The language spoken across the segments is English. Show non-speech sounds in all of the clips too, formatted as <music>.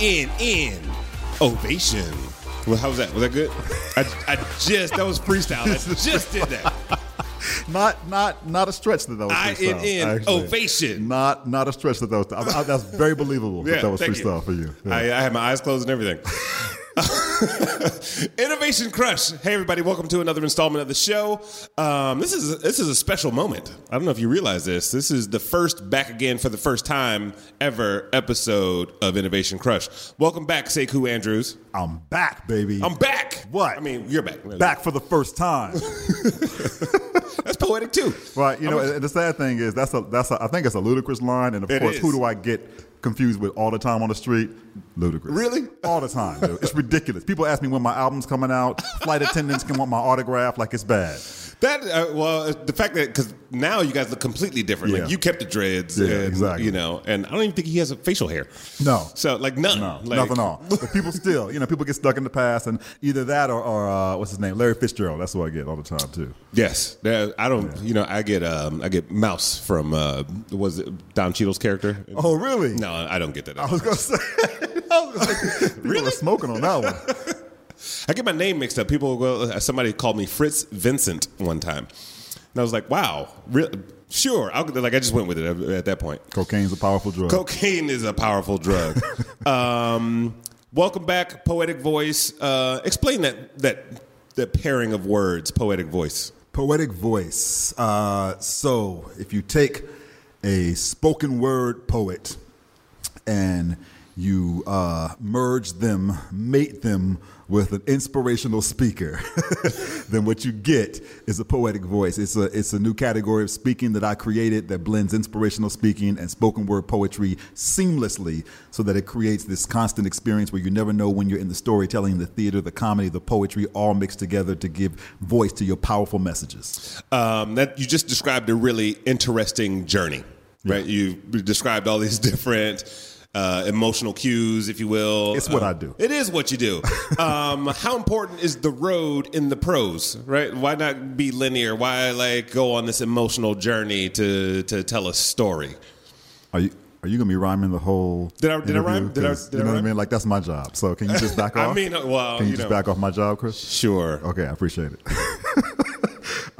CNN Ovation. Well, how was that? Was that good? I, I just that was freestyle. I <laughs> just did that. Not not not a stretch that that was freestyle. INN actually. Ovation. Not not a stretch that that was. I, I, that's very believable that that was freestyle for you. Yeah. I, I had my eyes closed and everything. <laughs> Innovation Crush. Hey everybody, welcome to another installment of the show. Um, this is this is a special moment. I don't know if you realize this. This is the first back again for the first time ever episode of Innovation Crush. Welcome back, Sekou Andrews. I'm back, baby. I'm back. What? I mean, you're back. back for the first time. <laughs> That's poetic too. right. You know, and the sad thing is that's a that's a, I think it's a Ludacris line, and of It course, is. who do I get confused with all the time on the street? Ludacris. Really? All the time. dude. It's ridiculous. People ask me when my album's coming out. Flight attendants can want my autograph like it's bad. That uh, well, the fact that because now you guys look completely different. Yeah. Like you kept the dreads, Yeah, and, exactly. You know, and I don't even think he has a facial hair. No. So like none. No, like, nothing at all. <laughs> But people still, you know, people get stuck in the past, and either that or, or uh, what's his name, Larry Fitzgerald. That's what I get all the time too. Yes, I don't. You know, I get um, I get Mouse from uh, was it Don Cheadle's character? Oh, really? No, I don't get that. I was gonna say. <laughs> Like, <laughs> people are smoking on that one. I get my name mixed up. People, well, somebody called me Fritz Vincent one time, and I was like, "Wow, re- sure." I'll, like I just went with it at, at that point. Cocaine's a powerful drug. Cocaine is a powerful drug. <laughs> um, welcome back, poetic voice. Uh, explain that that that pairing of words, poetic voice. Poetic voice. Uh, so, if you take a spoken word poet and you uh, merge them, mate them with an inspirational speaker, <laughs> then what you get is a poetic voice. It's a it's a new category of speaking that I created that blends inspirational speaking and spoken word poetry seamlessly, so that it creates this constant experience where you never know when you're in the storytelling, the theater, the comedy, the poetry, all mixed together to give voice to your powerful messages. Um, that you just described a really interesting journey, right? You described all these <laughs> different uh, emotional cues, if you will. It's what Um, I do. It is what you do. <laughs> um, how important is the road in the prose, right? Why not be linear? Why like go on this emotional journey to to tell a story? Are you are you gonna be rhyming the whole? Did I- did I rhyme? Did I- did you I know what I mean? Like that's my job. So can you just <laughs> back off? I mean, well, can you, you just know. back off my job, Chris? Sure. Okay, I appreciate it. <laughs>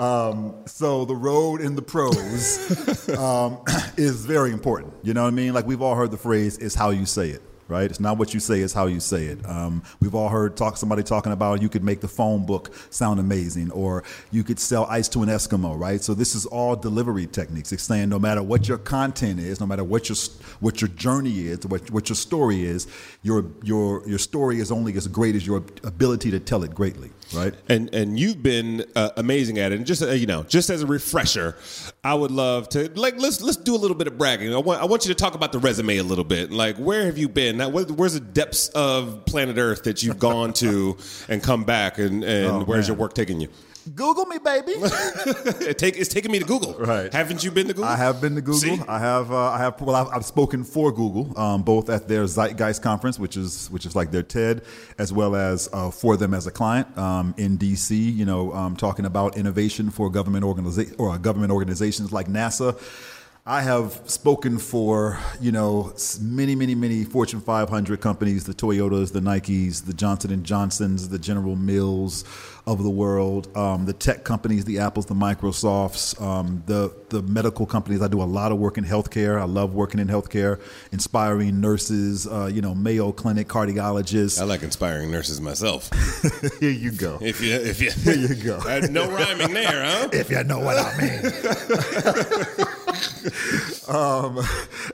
um, so the road in the prose <laughs> um, <clears throat> is very important. You know what I mean? Like we've all heard the phrase "is how you say it." Right? It's not what you say; it's how you say it. Um, we've all heard talk somebody talking about you could make the phone book sound amazing, or you could sell ice to an Eskimo. Right? So this is all delivery techniques. It's saying no matter what your content is, no matter what your what your journey is, what what your story is, your your your story is only as great as your ability to tell it greatly. Right? and and you've been uh, amazing at it. And just uh, you know, just as a refresher, I would love to like let's let's do a little bit of bragging. I want I want you to talk about the resume a little bit. Like where have you been? Now, where, where's the depths of planet Earth that you've gone to and come back, and and Oh, where's man. your work taking you? Google me, baby. <laughs> It take it's taking me to Google. Right. Haven't you been to Google? I have been to Google. See? I have. Uh, I have. Well, I've, I've spoken for Google, um, both at their Zeitgeist conference, which is which is like their TED, as well as uh, for them as a client um, in DC. You know, um, talking about innovation for government organiza- or uh, government organizations like NASA. I have spoken for you know many, many, many Fortune 500 companies, the Toyotas, the Nikes, the Johnson and Johnsons, the General Mills of the world, um, the tech companies, the Apples, the Microsofts, um, the the medical companies. I do a lot of work in healthcare. I love working in healthcare, inspiring nurses. Uh, you know, Mayo Clinic cardiologists. I like inspiring nurses myself. <laughs> Here you go. If you if you Here you go. <laughs> No rhyming there, huh? if you know what I mean. <laughs> <laughs> um,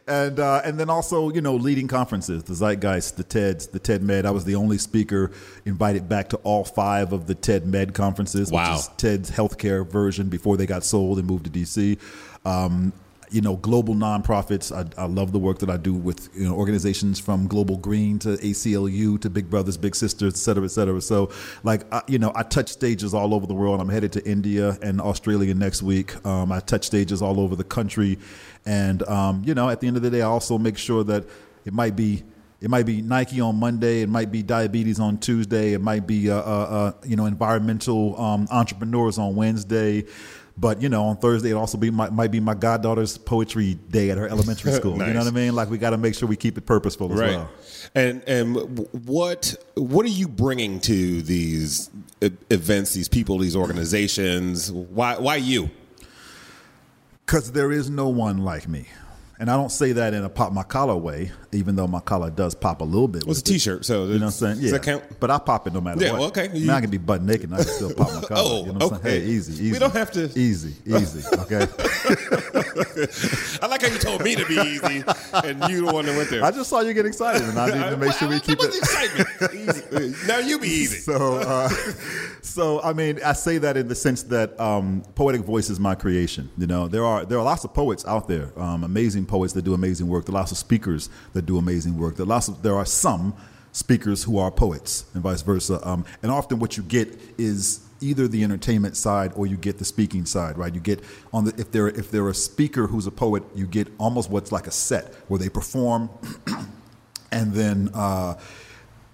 and uh, and then also you know leading conferences, the Zeitgeist, the TEDs, the TED Med. I was the only speaker invited back to all five of the TED Med conferences, Wow. which is TED's healthcare version before they got sold and moved to DC. Um, you know, global nonprofits. I, I love the work that I do with you know organizations from Global Green to ACLU to Big Brothers Big Sisters, et cetera, et cetera. So, like, I, you know, I touch stages all over the world. I'm headed to India and Australia next week. Um, I touch stages all over the country, and um, you know, at the end of the day, I also make sure that it might be. It might be Nike on Monday. It might be diabetes on Tuesday. It might be uh, uh, uh, you know environmental um, entrepreneurs on Wednesday But you know, on Thursday it also be might, might be my goddaughter's poetry day at her elementary <laughs> school. Nice. You know what I mean? Like we got to make sure we keep it purposeful as right. well. And and what what are you bringing to these events, these people, these organizations? Why why you? Because there is no one like me. And I don't say that in a pop my collar way, even though my collar does pop a little bit. Well, it's a. T-shirt, so You know what I'm saying? Does Yeah. that count? But I pop it no matter Yeah, what. well, okay. I, You- I can be butt naked and I can still pop my <laughs> collar. Oh, you know what I'm saying? okay. Hey, easy, We easy. don't have to- Easy, easy. Okay. <laughs> <laughs> I like how you told me to be easy, and you the one that went there. I just saw you get excited, and I need to make sure we keep it. excitement. Easy. Now you be easy. So, uh, so I mean, I say that in the sense that um, poetic voice is my creation. You know, there are there are lots of poets out there, um, amazing poets that do amazing work. There are lots of speakers that do amazing work. There are lots of there are some speakers who are poets, and vice versa. Um, and often, what you get is either the entertainment side or you get the speaking side, right? You get on the if they're if they're a speaker who's a poet, you get almost what's like a set where they perform <clears throat> and then uh,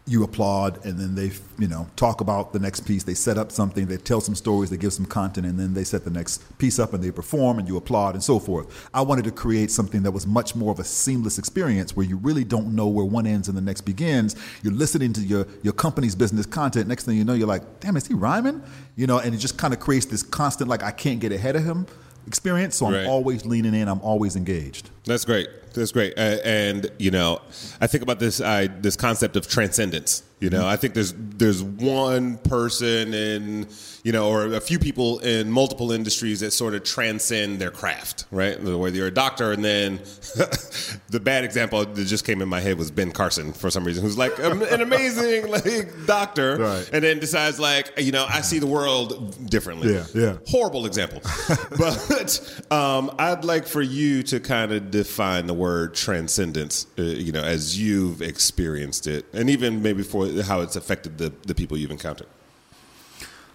you applaud, and then they, you know, talk about the next piece. They set up something, they tell some stories, they give some content, and then they set the next piece up, and they perform, and you applaud, and so forth. I wanted to create something that was much more of a seamless experience, where you really don't know where one ends and the next begins. You're listening to your your company's business content. Next thing you know, you're like, "Damn, is he rhyming?" You know, and it just kind of creates this constant, like, I can't get ahead of him experience. So I'm Right. always leaning in. I'm always engaged. That's great. That's great. Uh, and you know, I think about this this concept of transcendence. You know, I think there's there's one person in you know, or a few people in multiple industries that sort of transcend their craft, right? Whether you're a doctor, and then <laughs> the bad example that just came in my head was Ben Carson for some reason, who's like an amazing <laughs> like doctor, Right. and then decides like you know I see the world differently. Yeah, yeah. Horrible example, <laughs> but um, I'd like for you to kind of define the word transcendence, uh, you know, as you've experienced it, and even maybe for how it's affected the the people you've encountered.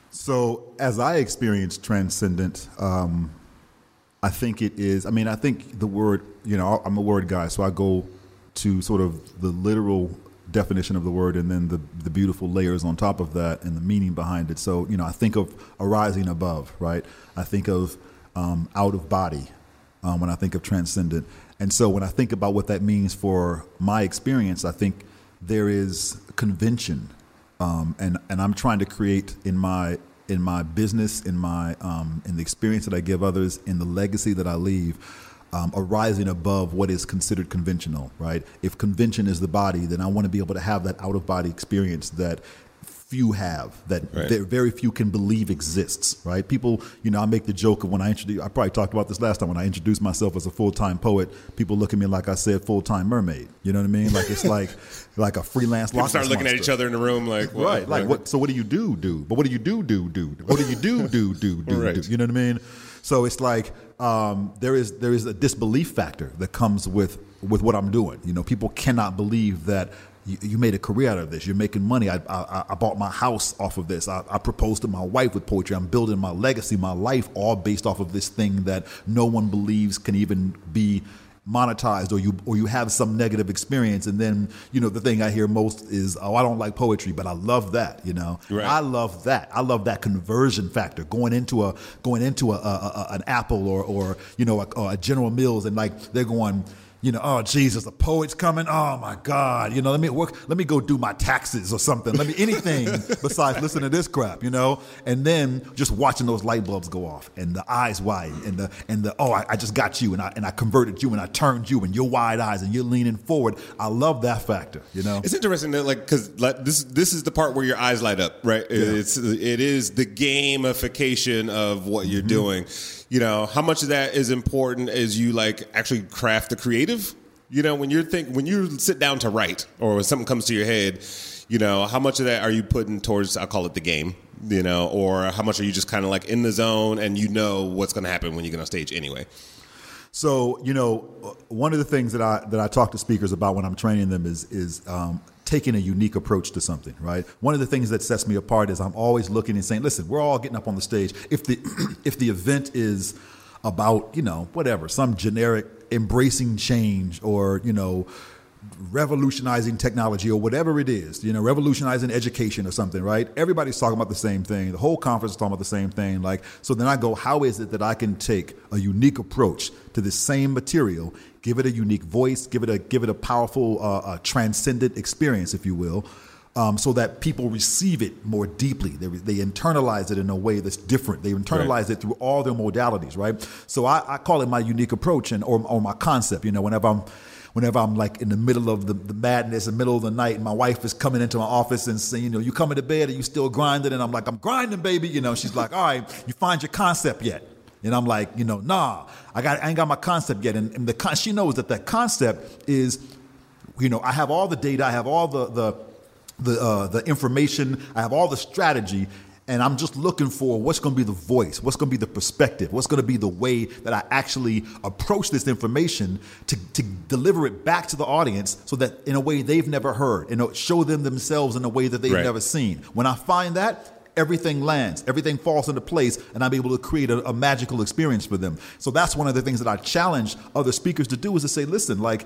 So, as I experience transcendent, um, I think it is. I mean, I think the word. You know, I'm a word guy, so I go to sort of the literal definition of the word, and then the the beautiful layers on top of that, and the meaning behind it. So, you know, I think of arising above, right? I think of um, out of body um, when I think of transcendent, and so when I think about what that means for my experience, I think there is convention um, and and I'm trying to create in my in my business, in my um, in the experience that I give others, in the legacy that I leave, um, arising above what is considered conventional. Right? If convention is the body, then I want to be able to have that out of body experience that few have that Right. very, very few can believe exists right people you know i make the joke of when i introduce i probably talked about this last time when i introduced myself as a full-time poet people look at me like i said full-time mermaid you know what i mean like it's like <laughs> like a freelance People start looking at each other in the room like, what? Right. Like what? So what do you do? Do? But what do you do? Do? Do? What do you do? Do? Do? Do? Right. do? You know what I mean? So it's like um, there is there is a disbelief factor that comes with with what I'm doing. You know, people cannot believe that. You, you made a career out of this. You're making money. I, I, I bought my house off of this. I, I proposed to my wife with poetry. I'm building my legacy, my life, all based off of this thing that no one believes can even be monetized or you or you have some negative experience and then you know the thing i hear most is oh i don't like poetry but i love that you know Right. i love that i love that conversion factor going into a going into a, a, a an apple or or you know a, a general mills and like they're going you know, oh Jesus, the poet's coming. Oh my God, you know, let me work. Let me go do my taxes or something. Let me anything <laughs> besides listen to this crap, you know. And then just watching those light bulbs go off and the eyes wide and the and the oh, I, I just got you and I and I converted you and I turned you and you're wide eyes and you're leaning forward. I love that factor, you know. It's interesting that like because like, this this is the part where your eyes light up, right? It's it is the gamification of what you're mm-hmm. doing. You know how much of that is important as you like actually craft the creative. You know when you're think when you sit down to write or when something comes to your head, you know how much of that are you putting towards I call it the game. You know, or how much are you just kind of like in the zone and you know what's going to happen when you get on stage anyway? So you know, one of the things that I that I talk to speakers about when I'm training them is is um, taking a unique approach to something. Right. One of the things that sets me apart is I'm always looking and saying, "Listen, we're all getting up on the stage. If the <clears throat> if the event is about you know whatever some generic embracing change or you know revolutionizing technology or whatever it is, you know, revolutionizing education or something, right? Everybody's talking about the same thing. The whole conference is talking about the same thing. Like, so then I go, how is it that I can take a unique approach to the same material, give it a unique voice, give it a give it a powerful, uh, uh, transcendent experience, if you will, um, so that people receive it more deeply. They, they internalize it in a way that's different. They internalize right. it through all their modalities, right? So I, I, call it my unique approach and or, or my concept. You know, whenever I'm whenever I'm like in the middle of the, the madness, the middle of the night, and my wife is coming into my office and saying, you know, you coming to bed? Are you still grinding? And I'm like, I'm grinding, baby. You know, she's like, all right, you find your concept yet? And I'm like, you know, nah, I got, I ain't got my concept yet. And, and the she knows that that concept is, you know, I have all the data, I have all the the the uh, the information, I have all the strategy, and I'm just looking for what's going to be the voice, what's going to be the perspective, what's going to be the way that I actually approach this information to, to deliver it back to the audience so that in a way they've never heard, and show them themselves in a way that they've right. never seen. When I find that, everything lands, everything falls into place, and I'm able to create a, a, magical experience for them. So that's one of the things that I challenge other speakers to do is to say, listen, like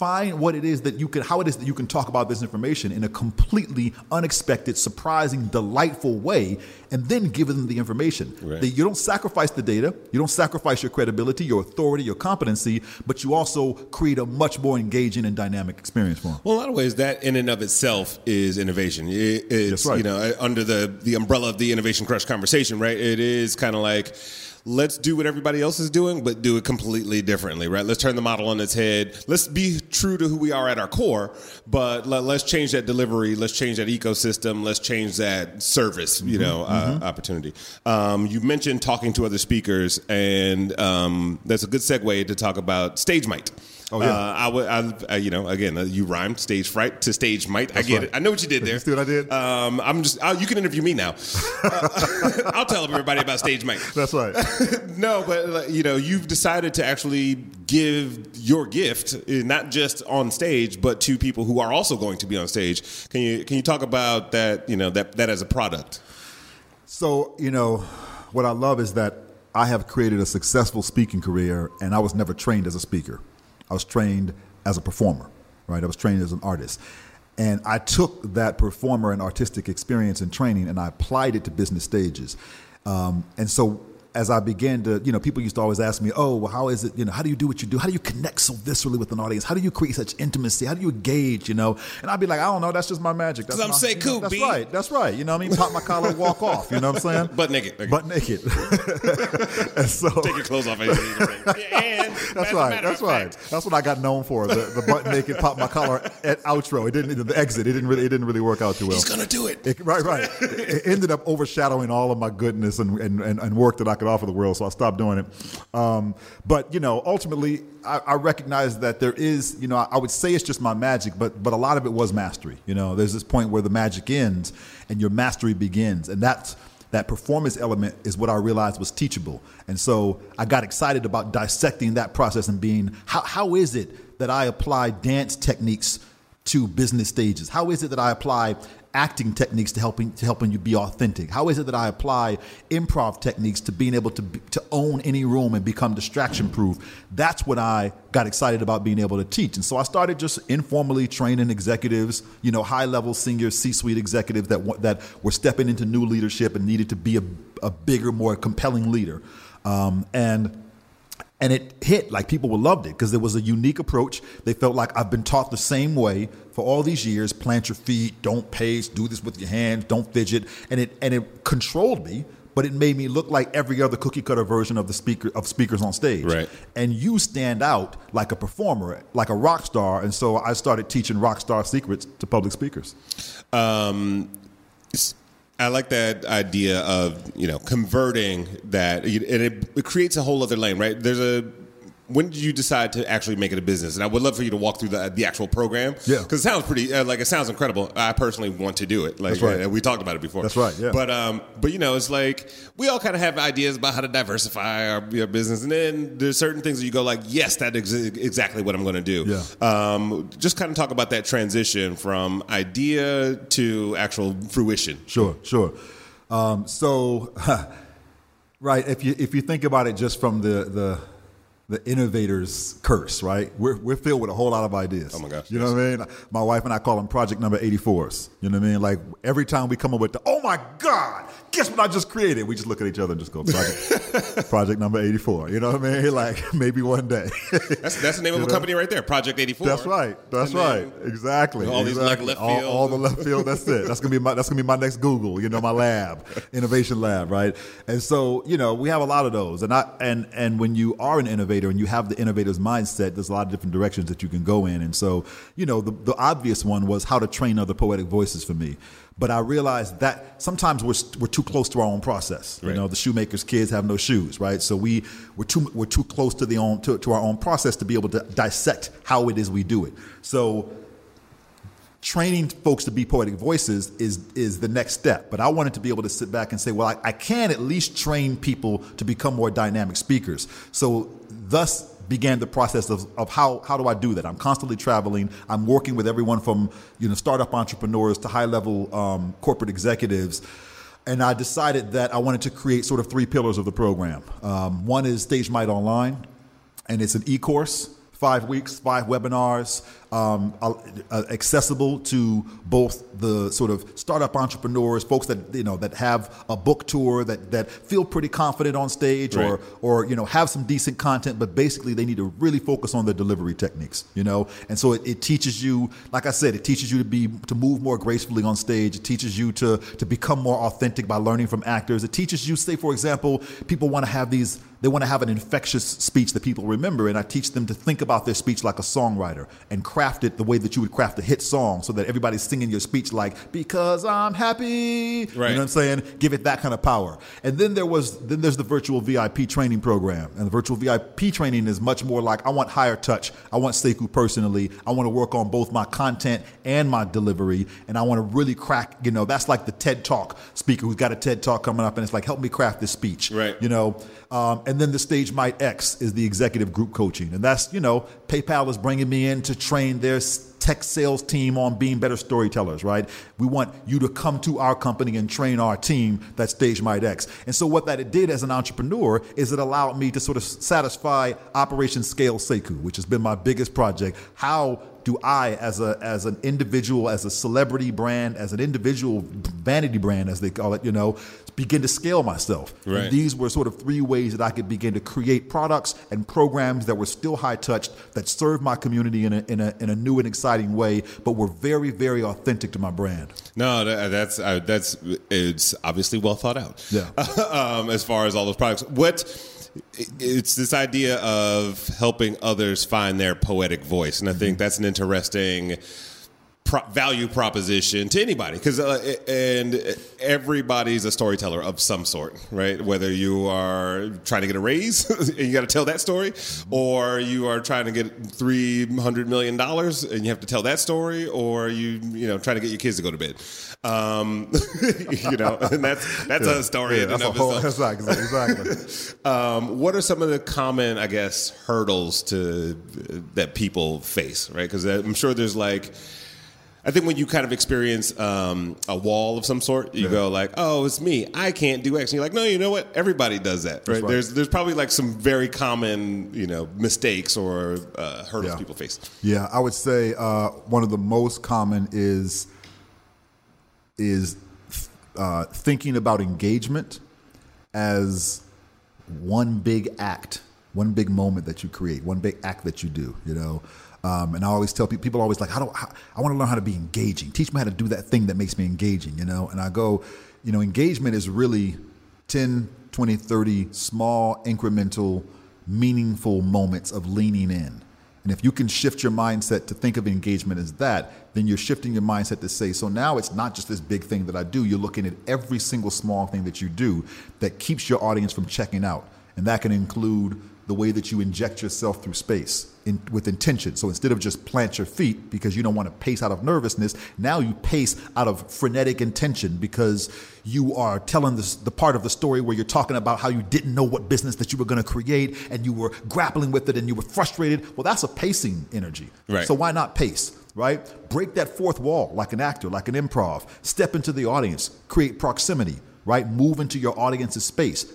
find what it is that you can how it is that you can talk about this information in a completely unexpected surprising delightful way and then give them the information right. you don't sacrifice the data you don't sacrifice your credibility your authority your competency but you also create a much more engaging and dynamic experience for them well in a lot of ways that in and of itself is innovation it's right. you know under the the umbrella of the innovation crush conversation right it is kind of like let's do what everybody else is doing, but do it completely differently, right? Let's turn the model on its head. Let's be true to who we are at our core, but let, us change that delivery. Let's change that ecosystem. Let's change that service, you mm-hmm. know, uh, mm-hmm. opportunity. Um, you mentioned talking to other speakers, and um, that's a good segue to talk about stage might. Oh yeah. Uh, I would, I, you know, again, uh, you rhymed stage fright to stage might. That's I get right. it. I know what you did there. You see what I did? Um, I'm just. I'll, you can interview me now. Uh, <laughs> I'll tell everybody about stage might. That's right. <laughs> no, but you know, you've decided to actually give your gift eh, not just on stage, but to people who are also going to be on stage. Can you can you talk about that? You know, that that as a product. So you know, what I love is that I have created a successful speaking career, and I was never trained as a speaker. I was trained as a performer, right? I was trained as an artist. And I took that performer and artistic experience and training and I applied it to business stages. Um, and so as I began to, you know, people used to always ask me, oh, well, how is it, you know, how do you do what you do? How do you connect so viscerally with an audience? How do you create such intimacy? How do you engage, you know? And I'd be like, I don't know, that's just my magic. Because I'm say cool, That's B. right, that's right. You know what I mean? Pop my collar, walk <laughs> off, you know what I'm saying? Butt naked. Butt naked. <laughs> and so, Take your clothes off. <laughs> and that's right, that's right. Fact. That's what I got known for, the, the butt naked, pop my collar at outro. It didn't, the exit, it didn't really, it didn't really work out too well. He's going to do it. it. Right, right. it ended up overshadowing all of my goodness and, and, and, and work that I could of the world, so I stopped doing it. Um, but you know, ultimately, I, I, recognize that there is, you know, I, I would say it's just my magic, but but a lot of it was mastery. You know, there's this point where the magic ends and your mastery begins, and that's that performance element is what I realized was teachable. And so I got excited about dissecting that process and being how, how is it that I apply dance techniques to business stages? How is it that I apply acting techniques to helping to helping you be authentic? How is it that I apply improv techniques to being able to to own any room and become distraction proof? That's what I got excited about being able to teach. And so I started just informally training executives, you know, high level senior C-suite executives that that were stepping into new leadership and needed to be a, a bigger, more compelling leader. Um, and and it hit like people loved it because there was a unique approach. They felt like I've been taught the same way for all these years: plant your feet, don't pace, do this with your hands, don't fidget, and it and it controlled me. But it made me look like every other cookie cutter version of the speaker of speakers on stage. Right. And you stand out like a performer, like a rock star. And so I started teaching rock star secrets to public speakers. Um, I like that idea of you know converting that, and it, it creates a whole other lane, right? There's a when did you decide to actually make it a business? And I would love for you to walk through the, the actual program. Yeah. Because it sounds pretty, uh, like, it sounds incredible. I personally want to do it. Like, That's right. Uh, we talked about it before. That's right, yeah. But, um, but you know, it's like, we all kind of have ideas about how to diversify our, our, business. And then there's certain things that you go, like, yes, that's ex- exactly what I'm going to do. Yeah. Um, just kind of talk about that transition from idea to actual fruition. Sure, sure. Um, so, <laughs> right, if you, if you think about it just from the, the, the innovator's curse, right? We're, we're filled with a whole lot of ideas. Oh my gosh, You know what I mean? My wife and I call them project number 84s. You know what I mean? Like every time we come up with the, oh my God, guess what I just created? We just look at each other and just go, project, <laughs> project number 84. You know what I mean? <laughs> Like maybe one day. That's, that's the name of a company right there, Project 84. That's right. That's right. Exactly. all these, like, left all, field. all the left field. That's it. That's gonna be my. That's gonna be my next Google. You know, my lab, <laughs> innovation lab, right? And so, you know, we have a lot of those. And I and and when you are an innovator and you have the innovator's mindset, there's a lot of different directions that you can go in. And so, you know, the the obvious one was how to train other poetic voices for me. But I realized that sometimes we're, we're too close to our own process. You know, the shoemaker's kids have no shoes, right? So we we're too we're too close to the own to, to our own process to be able to dissect how it is we do it. So training folks to be poetic voices is is the next step. But I wanted to be able to sit back and say, well, I, I can at least train people to become more dynamic speakers. So thus began the process of, of how, how do I do that? I'm constantly traveling. I'm working with everyone from you know startup entrepreneurs to high level um, corporate executives. And I decided that I wanted to create sort of three pillars of the program. Um, one is Stage Might Online, and it's an e-course five weeks five webinars um, uh, accessible to both the sort of startup entrepreneurs folks that you know that have a book tour that that feel pretty confident on stage or or you know have some decent content but basically they need to really focus on their delivery techniques you know? And so it, it teaches you like i said it teaches you to be to move more gracefully on stage. It teaches you to to become more authentic by learning from actors. It teaches you say for example people want to have these they want to have an infectious speech that people remember and i teach them to think about their speech like a songwriter and craft it the way that you would craft a hit song so that everybody's singing your speech like because i'm happy. Right. you know what i'm saying? Give it that kind of power. And then there was then there's the virtual vip training program. And the virtual vip training is much more like i want higher touch. I want Sekou personally. I want to work on both my content and my delivery. And i want to really crack you know that's like the ted talk speaker who's got a ted talk coming up and it's like help me craft this speech Right. you know? Um, and then the stage might x is the executive group coaching. And that's you know paypal is bringing me in to train their tech sales team on being better storytellers right? We want you to come to our company and train our team that stage might x. And so what that it did as an entrepreneur is it allowed me to sort of satisfy operation scale Sekou which has been my biggest project. How do I, as a as an individual, as a celebrity brand, as an individual vanity brand, as they call it, you know, begin to scale myself? And Right. these were sort of three ways that I could begin to create products and programs that were still high touched, that served my community in a, in a in a new and exciting way, but were very very authentic to my brand. No, that's uh, that's it's obviously well thought out. Yeah. <laughs> um, as far as all those products, what it's this idea of helping others find their poetic voice, and I think that's an interesting pro- value proposition to anybody because uh, and everybody's a storyteller of some sort, right? Whether you are trying to get a raise <laughs> and you got to tell that story, or you are trying to get three hundred million dollars and you have to tell that story, or you you know trying to get your kids to go to bed. Um, <laughs> you know, and that's that's a story Yeah, in that's a whole, itself. exactly, exactly. <laughs> Um, what are some of the common, I guess, hurdles to that people face, right? Because I'm sure there's like, I think when you kind of experience um, a wall of some sort, you Yeah. go like, "Oh, it's me. I can't do X." And you're like, "No, you know what? Everybody does that." Right? right. There's there's probably like some very common, you know, mistakes or uh, hurdles Yeah. people face. Yeah, I would say uh, one of the most common is is uh, thinking about engagement as one big act, one big moment that you create, one big act that you do. You know, um, and I always tell people, people always like, "How do how, I want to learn how to be engaging? Teach me how to do that thing that makes me engaging." You know, and I go, you know, engagement is really 10, 20, 30 small, incremental, meaningful moments of leaning in. And if you can shift your mindset to think of engagement as that, then you're shifting your mindset to say, so now it's not just this big thing that I do. You're looking at every single small thing that you do that keeps your audience from checking out. And that can include the way that you inject yourself through space in, with intention. So instead of just plant your feet because you don't want to pace out of nervousness, now you pace out of frenetic intention because you are telling this, the part of the story where you're talking about how you didn't know what business that you were going to create and you were grappling with it and you were frustrated. Well, that's a pacing energy. Right. So why not pace? Right? Break that fourth wall like an actor, like an improv. Step into the audience, create proximity, right? Move into your audience's space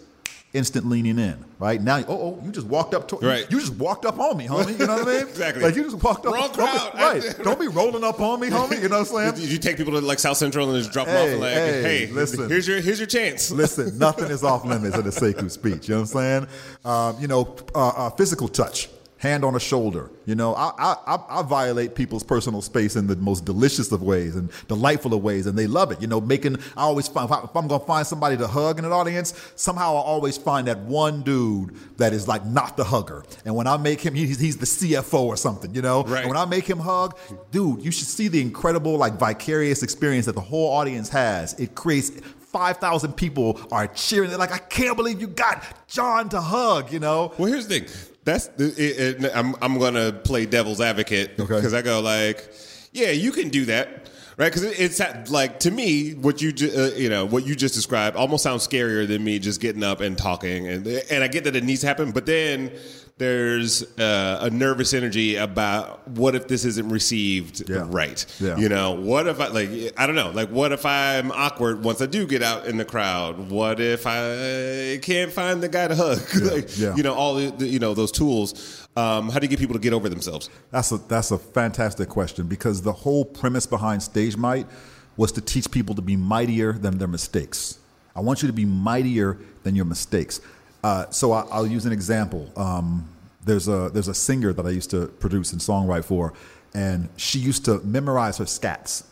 instant leaning in, right? Now, oh, oh, you just walked up to Right. You just walked up on me, homie. You know what I mean? <laughs> Exactly. Like you just walked up, Wrong don't be- crowd. right? Don't be rolling up on me, homie. You know what I'm saying? <laughs> Did you take people to like South Central and just drop them off Hey, and like, hey, hey, listen. here's your here's your chance. <laughs> Listen, nothing is off limits in a Sekou speech. You know what I'm saying? Um, you know, uh, uh, physical touch, hand on a shoulder. You know, I, I, I, violate people's personal space in the most delicious of ways and delightful of ways, and they love it. You know, making, I always find, if, I, am going to find somebody to hug in an audience, somehow I always find that one dude that is like not the hugger. And when I make him, he's, he's the CFO or something, you know? Right. And when I make him hug, dude, you should see the incredible, like, vicarious experience that the whole audience has. It creates 5,000 people are cheering. They're like, I can't believe you got John to hug, you know? Well, here's the thing. That's the, it, it, I'm I'm gonna play devil's advocate Okay. because I go like, yeah, you can do that, right? Because it, it's like to me, what you ju- uh, you know what you just described almost sounds scarier than me just getting up and talking, and and I get that it needs to happen, but then there's uh, a nervous energy about what if this isn't received Yeah. right? Yeah. You know, what if I like I don't know, like what if I'm awkward once I do get out in the crowd? What if I can't find the guy to hug? <laughs> like, yeah. You know, all the, the- you know those tools. Um, how do you get people to get over themselves? That's a that's a fantastic question because the whole premise behind Stage Might was to teach people to be mightier than their mistakes. I want you to be mightier than your mistakes. Uh, so I, I'll use an example. Um, there's a there's a singer that I used to produce and songwrite for, and she used to memorize her scats.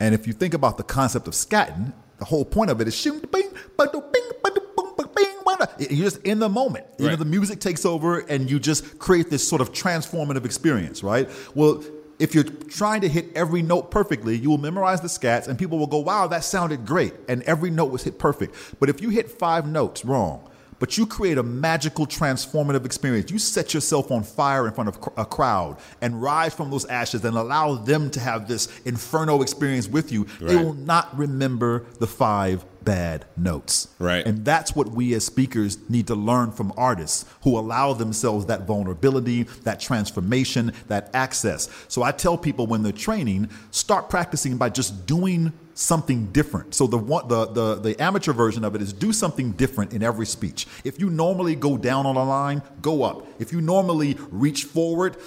And if you think about the concept of scatting, the whole point of it is shing, bing, bing, ba-do, boom, ba- bing, ba-da. you're just in the moment. You know, the music takes over and you just create this sort of transformative experience, right? Well, if you're trying to hit every note perfectly, you will memorize the scats and people will go, wow, that sounded great. And every note was hit perfect. But if you hit five notes wrong, but you create a magical, transformative experience. You set yourself on fire in front of a crowd and rise from those ashes and allow them to have this inferno experience with you. They will not remember the five bad notes. Right. And that's what we as speakers need to learn from artists who allow themselves that vulnerability, that transformation, that access. So I tell people when they're training, start practicing by just doing something different. So the one, the, the the amateur version of it is do something different in every speech. If you normally go down on a line, go up. If you normally reach forward,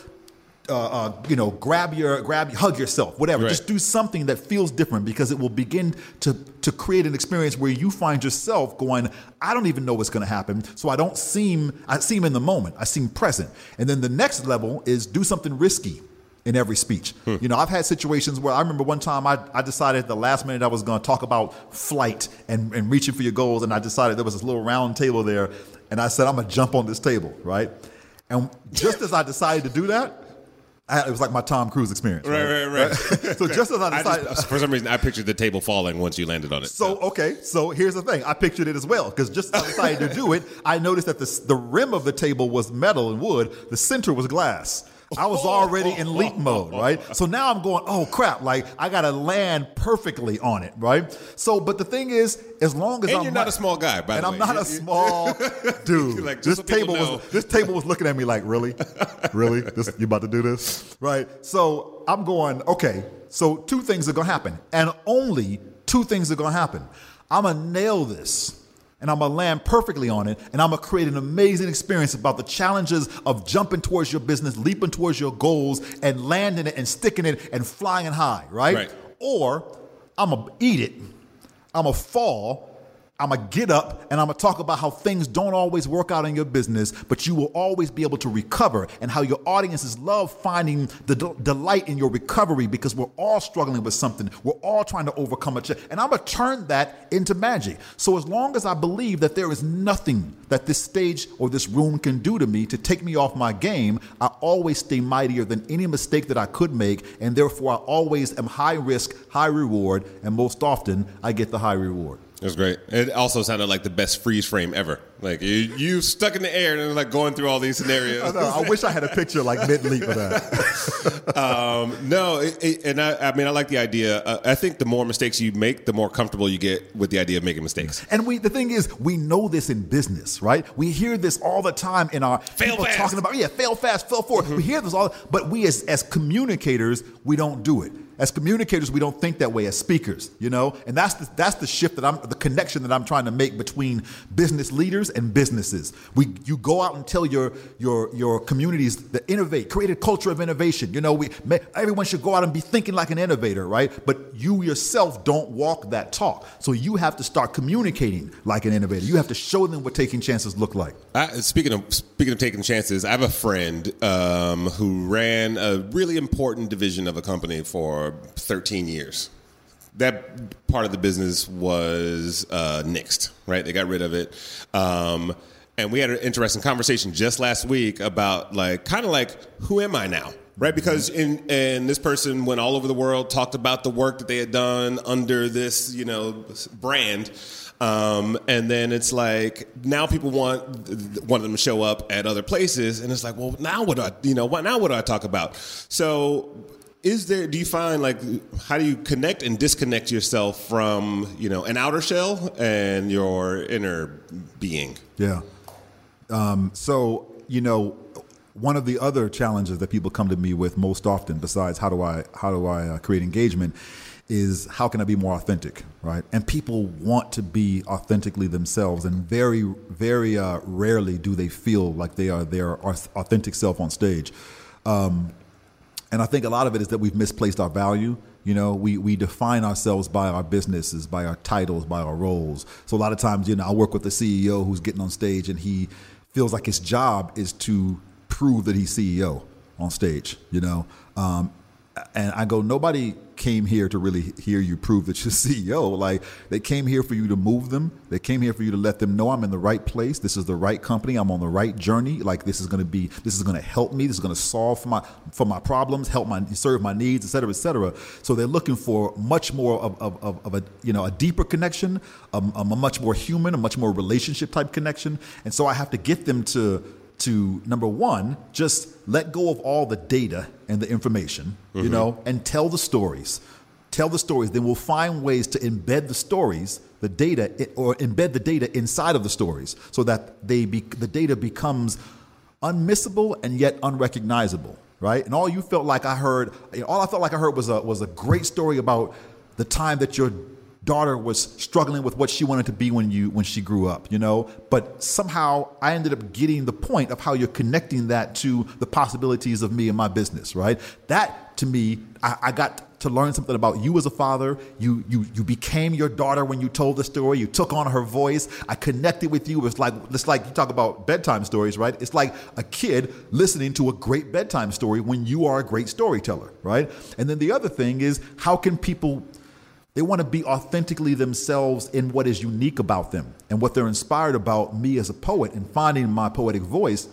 uh, uh, you know, grab your grab, hug yourself, whatever. Right. Just do something that feels different because it will begin to to create an experience where you find yourself going, I don't even know what's going to happen, so I don't seem I seem in the moment. I seem present. And then the next level is do something risky in every speech. You know, I've had situations where I remember one time I, I decided at the last minute I was going to talk about flight and, and reaching for your goals, and I decided there was this little round table there, and I said I'm going to jump on this table, right? And just as I decided to do that, I it was like my Tom Cruise experience. Right, right, right. <laughs> so just as I I decided, just, for some reason, I pictured the table falling once you landed on it. so okay, so here's the thing. I pictured it as well because just as I decided to do it, I noticed that the the rim of the table was metal and wood. The center was glass. I was already in leap <laughs> mode, right? So now I'm going, oh crap! Like I got to land perfectly on it, right? So, but the thing is, as long as And I'm you're not a small guy, by and the way, and I'm not a small <laughs> dude. Like, this so table was this table was looking at me like, really, really, this you about to do this, right? So I'm going, okay. So two things are gonna happen, and only two things are gonna happen. I'm gonna nail this. And I'm gonna land perfectly on it, and I'm gonna create an amazing experience about the challenges of jumping towards your business, leaping towards your goals, and landing it and sticking it and flying high, right? Right. Or I'm gonna eat it, I'm gonna fall, I'm gonna get up, and I'm gonna talk about how things don't always work out in your business, but you will always be able to recover, and how your audiences love finding the del- delight in your recovery because we're all struggling with something. We're all trying to overcome a challenge, and I'm gonna turn that into magic. So as long as I believe that there is nothing that this stage or this room can do to me to take me off my game, I always stay mightier than any mistake that I could make, and therefore I always am high risk, high reward, and most often I get the high reward. It was great. It also sounded like the best freeze frame ever. Like you, you stuck in the air and like going through all these scenarios. <laughs> I, know, I wish I had a picture like mid leap of that. <laughs> Um, no, it, it, and I, I mean, I like the idea. Uh, I think the more mistakes you make, the more comfortable you get with the idea of making mistakes. And we, the thing is, we know this in business, right? We hear this all the time in our Fail people fast. talking about, yeah, fail fast, fail forward. We hear this all, but we as as communicators, we don't do it. As communicators, we don't think that way as speakers, you know? And that's the, that's the shift that I'm, the connection that I'm trying to make between business leaders and businesses. We, you go out and tell your, your, your communities to innovate, create a culture of innovation. You know, we, everyone should go out and be thinking like an innovator, right? But you yourself don't walk that talk. So you have to start communicating like an innovator. You have to show them what taking chances look like. I, speaking of speaking of taking chances, I have a friend um, who ran a really important division of a company for 13 years. That part of the business was uh, nixed, right? They got rid of it. Um, and we had an interesting conversation just last week about like kind of like who am I now? Right, because in and this person went all over the world, talked about the work that they had done under this, you know, brand, um, and then it's like now people want one of them to show up at other places, and it's like, well, now what do I, you know, what now what do I talk about? So, is there? Do you find like how do you connect and disconnect yourself from you know an outer shell and your inner being? Yeah. Um, so you know, one of the other challenges that people come to me with most often, besides how do I how do I uh, create engagement is how can I be more authentic, right? And people want to be authentically themselves, and very, very uh, rarely do they feel like they are their authentic self on stage. Um, and I think a lot of it is that we've misplaced our value. You know, we, we define ourselves by our businesses, by our titles, by our roles. So a lot of times, you know, I work with the CEO who's getting on stage and he feels like his job is to prove that he's CEO on stage, you know. Um, and I go, nobody came here to really hear you prove that you're <laughs> CEO. Like they came here for you to move them. They came here for you to let them know I'm in the right place. This is the right company. I'm on the right journey. Like this is going to be, this is going to help me. This is going to solve for my for my problems, help my serve my needs, et cetera, et cetera. So they're looking for much more of, of, of, of a you know a deeper connection, a, a much more human, a much more relationship type connection. And so I have to get them to to number one, just let go of all the data and the information, mm-hmm. you know, and tell the stories. Tell the stories. Then we'll find ways to embed the stories, the data, or embed the data inside of the stories, so that they be, the data becomes unmissable and yet unrecognizable. Right? And all you felt like I heard, all I felt like I heard was a was a great story about the time that your daughter was struggling with what she wanted to be when you when she grew up, you know. But somehow I ended up getting the point of how you're connecting that to the possibilities of me and my business, right? That to me, I, I got to learn something about you as a father. You you you became your daughter when you told the story. You took on her voice. I connected with you. It's like it's like you talk about bedtime stories, right? It's like a kid listening to a great bedtime story when you are a great storyteller, right? And then the other thing is how can people they want to be authentically themselves in what is unique about them and what they're inspired about me as a poet and finding my poetic voice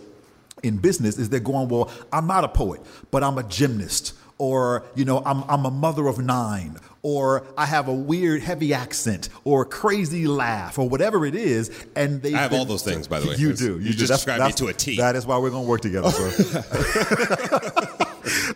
in business is they're going, well, I'm not a poet, but I'm a gymnast. Or, you know, I'm, I'm a mother of nine, or I have a weird, heavy accent, or a crazy laugh, or whatever it is. And they I have all those things, by the way. You do. You, you just that's, describe that's, me to a T. That is why we're going to work together. <laughs>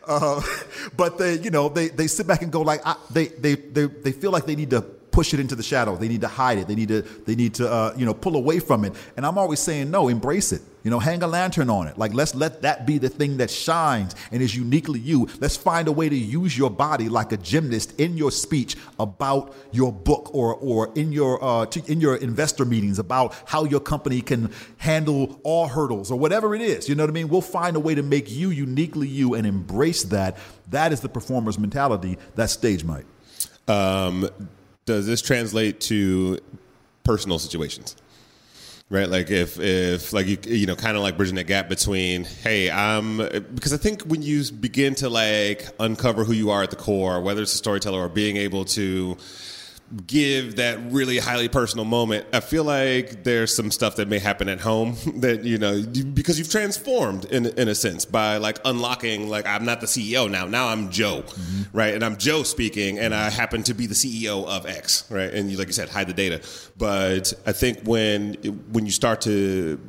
uh, <laughs> but they, you know, they, they sit back and go like, I, they, they, they, they feel like they need to push it into the shadow. They need to hide it. They need to, they need to, uh, you know, pull away from it. And I'm always saying, no, embrace it. You know, hang a lantern on it. Like, let's let that be the thing that shines and is uniquely you. Let's find a way to use your body like a gymnast in your speech about your book or, or in your, uh, in your investor meetings about how your company can handle all hurdles or whatever it is. You know what I mean? We'll find a way to make you uniquely you and embrace that. That is the performer's mentality that stage might. Um, does this translate to personal situations? Right, like if if like you you know kind of like bridging that gap between hey I'm because I think when you begin to like uncover who you are at the core, whether it's a storyteller or being able to give that really highly personal moment, I feel like there's some stuff that may happen at home <laughs> that you know because you've transformed in in a sense by like unlocking like I'm not the CEO now. Now I'm Joe, mm-hmm. right? And I'm Joe speaking, and I happen to be the CEO of X, right? And you, like you said, hide the data. But I think when when you start to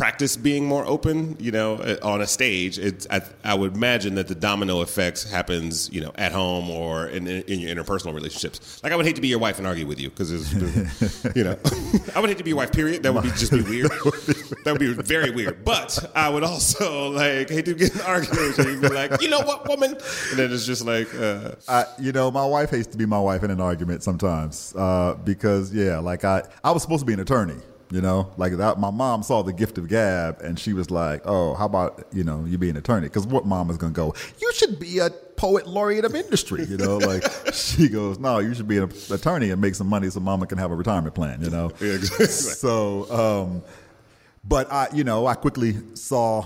practice being more open, you know, uh, on a stage, it's, I, I would imagine that the domino effects happens, you know, at home or in, in your interpersonal relationships. Like I would hate to be your wife and argue with you because, <laughs> you know, <laughs> I would hate to be your wife. Period. That would be just <laughs> be weird. that would be very weird. But I would also like hate to get in an argument and be like, you know what, woman, and then it's just like, uh, I, you know, my wife hates to be my wife in an argument sometimes uh, because, yeah, like I, I was supposed to be an attorney. You know, like that. My mom saw the gift of gab, and she was like, "Oh, how about you know you be an attorney?" Because what mom is going to go? You should be a poet laureate of industry. You know, like <laughs> she goes, "No, you should be an attorney and make some money so mama can have a retirement plan." You know, Yeah, <laughs> exactly. so, um, but I, you know, I quickly saw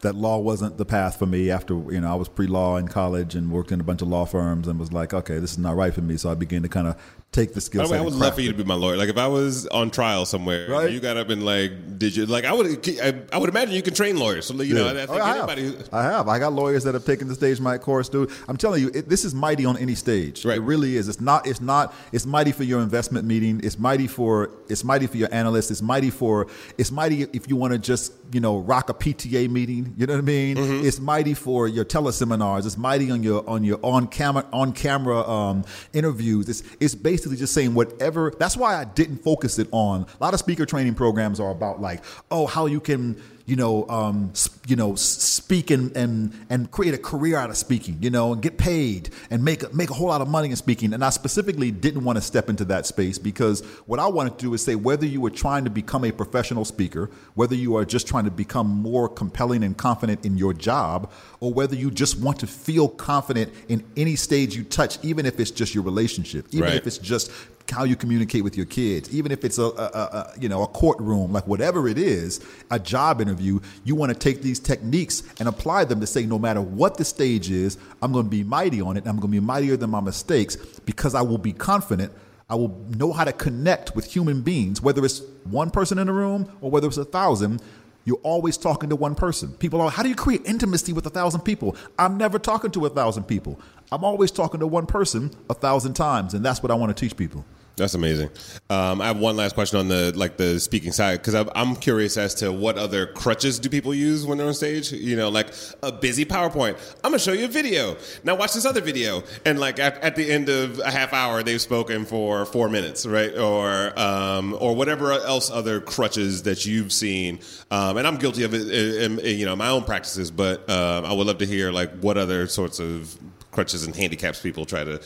that law wasn't the path for me. After you know, I was pre-law in college and worked in a bunch of law firms, and was like, okay, this is not right for me. So I began to kind of take the skill set. I would love for you to be my lawyer. Like if I was on trial somewhere, Right. you got up and like, did you like? I would, I, I would imagine you can train lawyers. So you know, I, Oh, I have. anybody. I have. I got lawyers that have taken the stage might course, dude. I'm telling you, it, this is mighty on any stage. Right. It really is. It's not. It's not. It's mighty for your investment meeting. It's mighty for. It's mighty for your analyst. It's mighty for. It's mighty if you want to just you know rock a PTA meeting. You know what I mean? Mm-hmm. It's mighty for your teleseminars. It's mighty on your on your on camera on camera um, interviews. It's it's basically just saying whatever. That's why I didn't focus it on. A lot of speaker training programs are about like oh how you can you know, um, you know, speak and, and and create a career out of speaking, you know, and get paid and make a- make a whole lot of money in speaking. And I specifically didn't want to step into that space because what I wanted to do is say whether you were trying to become a professional speaker, whether you are just trying to become more compelling and confident in your job, or whether you just want to feel confident in any stage you touch, even if it's just your relationship, even Right. if it's just how you communicate with your kids, even if it's a, a, a, you know a courtroom, like whatever it is, a job interview, you want to take these techniques and apply them to say no matter what the stage is, I'm going to be mighty on it. I'm going to be mightier than my mistakes because I will be confident. I will know how to connect with human beings, whether it's one person in a room or whether it's a thousand. You're always talking to one person. People are, how do you create intimacy with a thousand people? I'm never talking to a thousand people. I'm always talking to one person a thousand times, and that's what I want to teach people. That's amazing. Um, I have one last question on the like the speaking side because I'm curious as to what other crutches do people use when they're on stage. You know, like a busy PowerPoint. I'm gonna show you a video. Now watch this other video, and like at, at the end of a half hour, they've spoken for four minutes, right? Or um, or whatever else other crutches that you've seen. Um, and I'm guilty of it, in, in, you know, my own practices. But um, I would love to hear like what other sorts of crutches and handicaps people try to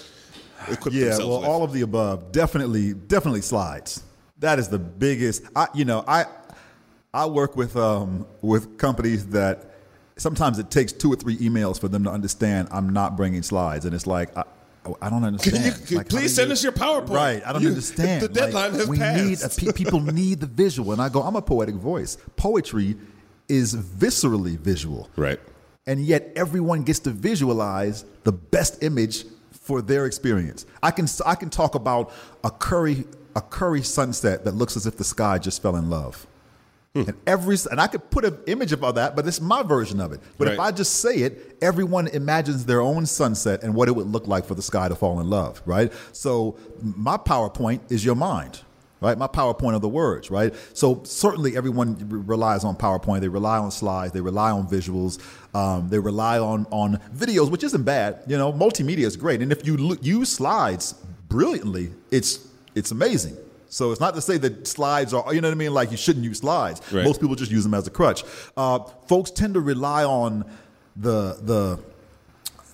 equip Yeah, well, with. all of the above. Definitely, definitely slides. That is the biggest. I, you know, I, I work with um with companies that sometimes it takes two or three emails for them to understand I'm not bringing slides, and it's like. I, I don't understand. Can you- Like, please send you- us your PowerPoint. Right, I don't You- <laughs> understand. the deadline has we Need a, people <laughs> need the visual, and I go. I'm a poetic voice. Poetry is viscerally visual. Right. And yet everyone gets to visualize the best image for their experience. I can I can talk about a curry a curry sunset that looks as if the sky just fell in love. Hmm. And every and I could put an image about that, but it's my version of it. But if I just say it, everyone imagines their own sunset and what it would look like for the sky to fall in love, right? So my PowerPoint is your mind, right? My PowerPoint of the words, right? So certainly everyone relies on PowerPoint. They rely on slides. They rely on visuals. Um, they rely on on videos, which isn't bad. You know, multimedia is great, and if you look, use slides brilliantly, it's it's amazing. So it's not to say that slides are, you know what I mean? Like you shouldn't use slides. Right. Most people just use them as a crutch. Uh, folks tend to rely on the the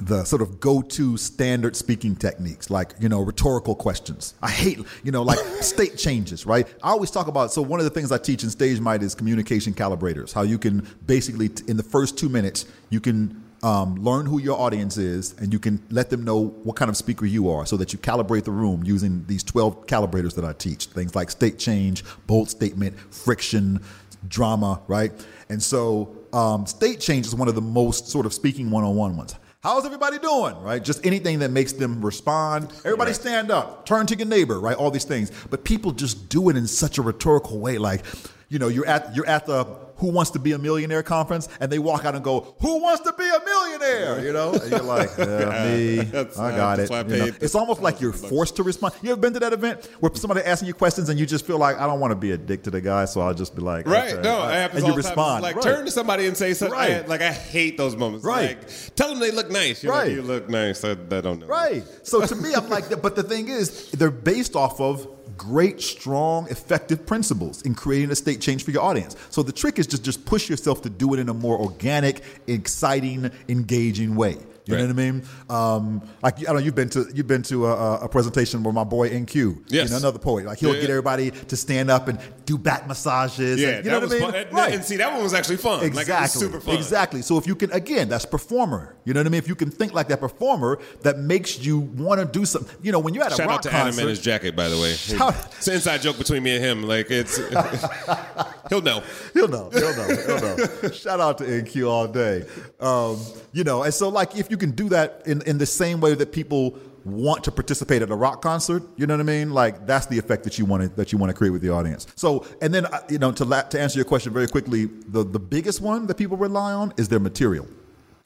the sort of go-to standard speaking techniques like you know rhetorical questions. I hate you know like <laughs> state changes right? I always talk about so one of the things i teach in stage might is communication calibrators how you can basically in the first two minutes you can um, learn who your audience is and you can let them know what kind of speaker you are so that you calibrate the room using these 12 calibrators that i teach. Things like state change bold statement friction drama right? And so um, state change is one of the most sort of speaking one-on-one ones How's everybody doing? Right? Just anything that makes them respond. Everybody Right. stand up. Turn to your neighbor, right? All these things. But people just do it in such a rhetorical way. Like, you know, you're at you're at the Who Wants to Be a Millionaire conference, and they walk out and go, "Who wants to be a millionaire?" You know, and you're like, yeah, <laughs> "Me, I got it." I You know? It's almost like you're forced to respond. You ever been to that event where somebody asking you questions and you just feel like, "I don't want to be a dick to the guy," so I'll just be like, Right. okay. No, it happens and you respond. Like right. turn to somebody and say something. Right. Like I hate those moments. Right. Like tell them they look nice. You're Right. Like, you look nice. I, I don't know. Right. So to me, I'm like, but the thing is, they're based off of great, strong, effective principles in creating a state change for your audience. So the trick is just just push yourself to do it in a more organic, exciting, engaging way. You know what I mean? Um, like I don't know, you've been to you've been to a, a presentation where my boy IN-Q, Yes. you know, another poet, like he'll Yeah, get yeah. everybody to stand up and do back massages. Yeah, and, you know what I mean? fun. And- Right. And see, that one was actually fun. Exactly. Like, it was super fun. Exactly. So if you can, again, that's performer. You know what I mean? If you can think like that performer, that makes you want to do something. You know, when you're at a Shout rock out to Adam and his jacket, by the way. <laughs> Shout- It's an inside joke between me and him. Like it's, <laughs> he'll know. He'll know. He'll know. He'll know. Shout out to IN-Q all day. Um, you know, and so like if you can do that in, in the same way that people want to participate at a rock concert, you know what I mean? Like that's the effect that you want to that you want to create with the audience. So, and then uh, you know, to la- to answer your question very quickly, the the biggest one that people rely on is their material.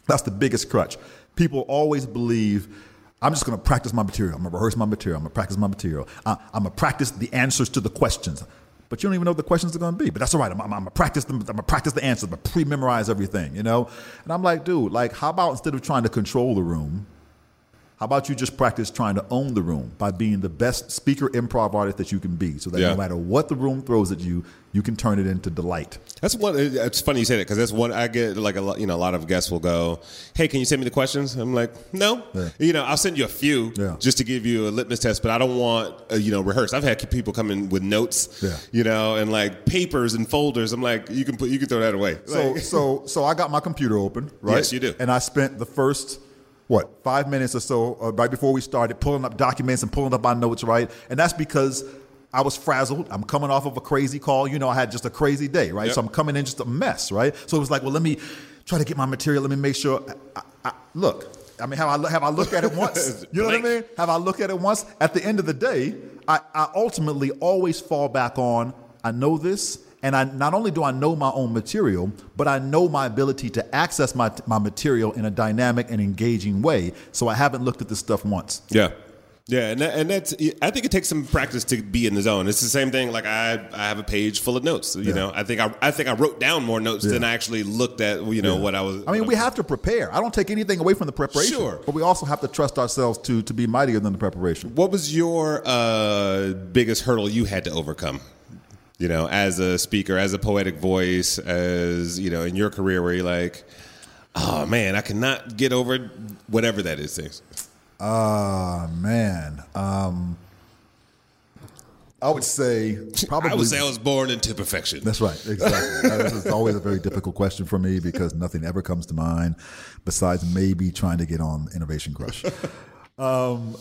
That's the biggest crutch. People always believe. I'm just going to practice my material. I'm going to rehearse my material. I'm going to practice my material. I, I'm going to practice the answers to the questions. But you don't even know what the questions are going to be. But that's all right. I'm, I'm, I'm to practice them. I'm to practice the answers. To pre-memorize everything, you know? And I'm like, dude, like, how about instead of trying to control the room, how about you just practice trying to own the room by being the best speaker improv artist that you can be so that Yeah. no matter what the room throws at you, you can turn it into delight. That's one. It's funny you say that because that's one I get. Like a lot, you know, a lot of guests will go, "Hey, can you send me the questions?" I'm like, "No." Yeah. You know, I'll send you a few Yeah. just to give you a litmus test, but I don't want uh, you know rehearse. I've had people come in with notes, Yeah. you know, and like papers and folders. I'm like, you can put, you can throw that away. So Like- <laughs> so so I got my computer open, right? Yes, you do. And I spent the first what five minutes or so uh, right before we started pulling up documents and pulling up my notes, right? And that's because I was frazzled. I'm coming off of a crazy call. You know, I had just a crazy day, right? Yep. So I'm coming in just a mess, right? So it was like, well, let me try to get my material. Let me make sure. I, I, look, I mean, have I have I looked at it once? <laughs> You know what I mean? Have I looked at it once? At the end of the day, I, I ultimately always fall back on I know this, and I not only do I know my own material, but I know my ability to access my my material in a dynamic and engaging way. So I haven't looked at this stuff once. Yeah. Yeah, and that, and that's. I think it takes some practice to be in the zone. It's the same thing. Like I, I have a page full of notes. You Yeah. know, I think I, I think I wrote down more notes than I actually looked at. You know what I was. I mean, we have to prepare. I don't take anything away from the preparation, Sure. but we also have to trust ourselves to to be mightier than the preparation. What was your uh, biggest hurdle you had to overcome? You know, as a speaker, as a poetic voice, as you know, in your career, where you're like, oh man, I cannot get over whatever that is. Ah, man. Um, I would say probably. <laughs> I would say I was born into perfection. That's right, exactly. <laughs> this is always a very difficult question for me because nothing ever comes to mind besides maybe trying to get on Innovation Crush. <laughs> um,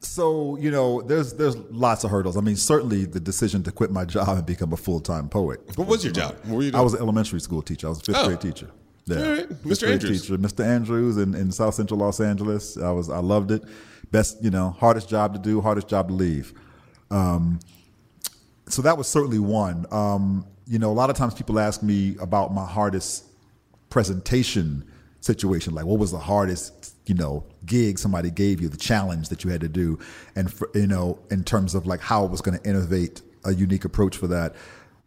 so you know, there's there's lots of hurdles. I mean, certainly the decision to quit my job and become a full time poet. What was your job? What were you I was an elementary school teacher. I was a fifth Oh. grade teacher. Yeah, All right. Mr. Andrews. teacher, Mr. Andrews in, in South Central Los Angeles. I was I loved it. Best, you know, hardest job to do, hardest job to leave. Um, so that was certainly one. Um, you know, a lot of times people ask me about my hardest presentation situation, like what was the hardest, you know, gig somebody gave you, the challenge that you had to do, and for, you know, in terms of like how I was going to innovate a unique approach for that.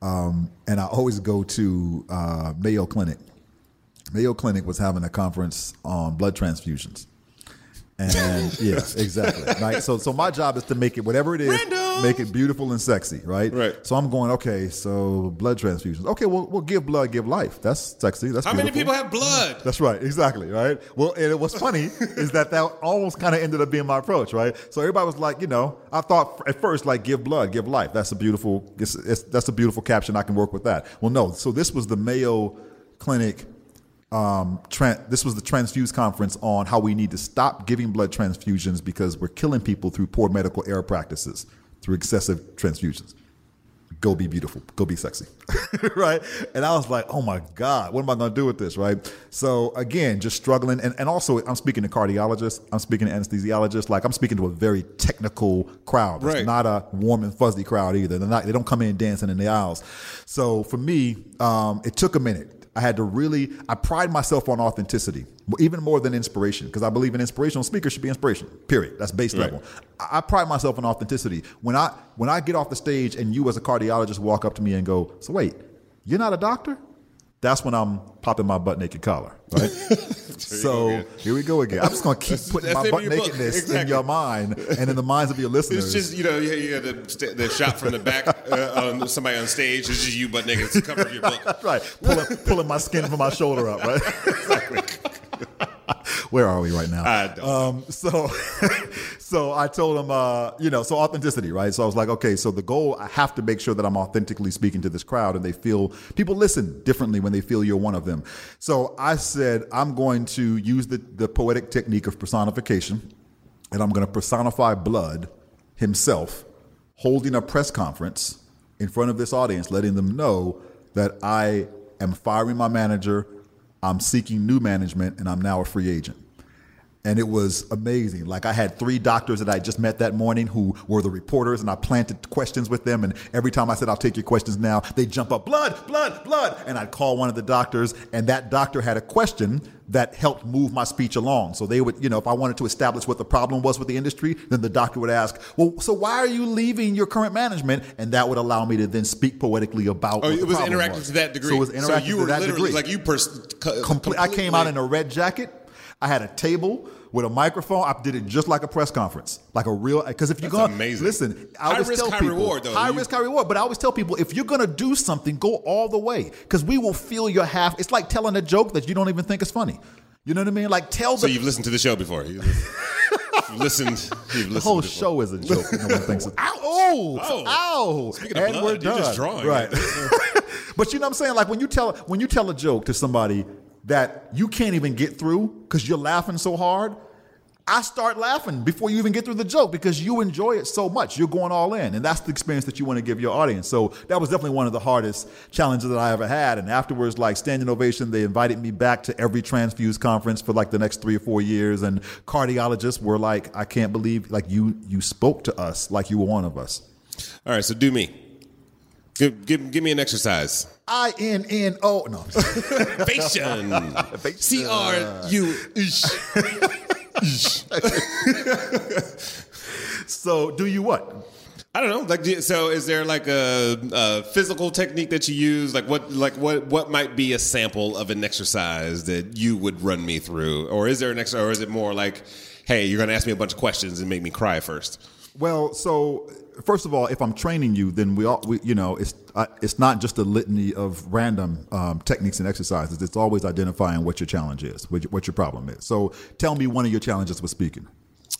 Um, and I always go to uh, Mayo Clinic. Mayo Clinic was having a conference on blood transfusions. And <laughs> yeah, exactly. Right. So, so my job is to make it whatever it is, Random. make it beautiful and sexy. Right. Right. So I'm going. Okay. So blood transfusions. Okay. Well, we'll give blood, give life. That's sexy. That's How many people have blood? That's right, exactly, right? Well, and what's funny <laughs> is that that almost kind of ended up being my approach, right? So everybody was like, you know, I thought at first like give blood, give life. That's a beautiful, it's, it's, that's a beautiful caption. I can work with that. Well, no. So this was the Mayo Clinic. Um, this was the Transfuse conference on how we need to stop giving blood transfusions because we're killing people through poor medical error practices, through excessive transfusions go be beautiful, go be sexy, <laughs> right? And I was like, oh my God, what am I going to do with this, right? So again, just struggling. And, and also, I'm speaking to cardiologists, I'm speaking to anesthesiologists, like I'm speaking to a very technical crowd. It's Right. not a warm and fuzzy crowd either. They're not, they don't come in dancing in the aisles. So for me, um, it took a minute. I had to really, I pride myself on authenticity, even more than inspiration, because I believe an inspirational speaker should be inspiration. Period. That's base Right. level. I, I pride myself on authenticity. When I when I get off the stage and you as a cardiologist walk up to me and go, "So wait, you're not a doctor?" That's when I'm popping my butt naked collar, right? <laughs> so here we go again. I'm just gonna keep putting that's my butt nakedness in your mind and in the minds of your listeners. It's just you know you you had the, the shot from the back uh, on somebody on stage. It's just you butt naked. It's the cover of your book. <laughs> right, pulling, pulling my skin from my shoulder up, right? <laughs> exactly. <laughs> Where are we right now? Um, so, <laughs> so I told him, uh, you know, so authenticity, right? So I was like, okay, so the goal, I have to make sure that I'm authentically speaking to this crowd, and they feel people listen differently when they feel you're one of them. So I said, I'm going to use the the poetic technique of personification, and I'm going to personify blood himself holding a press conference in front of this audience, letting them know that I am firing my manager, I'm seeking new management, and I'm now a free agent. And it was amazing. Like I had three doctors that I just met that morning who were the reporters, and I planted questions with them. And every time I said, "I'll take your questions now," they jump up, "Blood, blood, blood!" And I'd call one of the doctors, and that doctor had a question that helped move my speech along. So they would, you know, if I wanted to establish what the problem was with the industry, then the doctor would ask, "Well, so why are you leaving your current management?" And that would allow me to then speak poetically about. Oh, it was interactive to that degree. So it was interactive you to were that literally degree like you pers- co- complete. I came out in a red jacket. I had a table with a microphone. I did it just like a press conference, like a real. Because if you're That's going, amazing. listen, I High always risk, tell high people, reward, though. high You- risk, high reward. But I always tell people, if you're gonna do something, go all the way, because we will feel your half. It's like telling a joke that you don't even think is funny. You know what I mean? Like tell The, So you've listened to the show before. <laughs> You've listened. You've listened. The whole before. show is a joke. No one thinks. <laughs> It. Ow! Oh! Oh. Ow! Speaking of and blood, we're you're done. just drawing. right? <laughs> but you know what I'm saying? Like when you tell when you tell a joke to somebody that you can't even get through because you're laughing so hard. I start laughing before you even get through the joke because you enjoy it so much. You're going all in, and that's the experience that you want to give your audience. So that was definitely one of the hardest challenges that I ever had. And afterwards, like standing ovation, they invited me back to every transfuse conference for like the next three or four years. And cardiologists were like, "I can't believe like you you spoke to us like you were one of us." All right, so do me. Give, give, give me an exercise. I N N O no. Fashion. C R U. <laughs> so do you what? I don't know. Like, do- so is there like a, a physical technique that you use? Like, what, like what, what might be a sample of an exercise that you would run me through, or is there an exercise, or is it more like, hey, you're going to ask me a bunch of questions and make me cry first? Well, so first of all, if I'm training you, then we all, we, you know, it's uh, it's not just a litany of random um, techniques and exercises. It's always identifying what your challenge is, what your, what your problem is. So, tell me one of your challenges with speaking.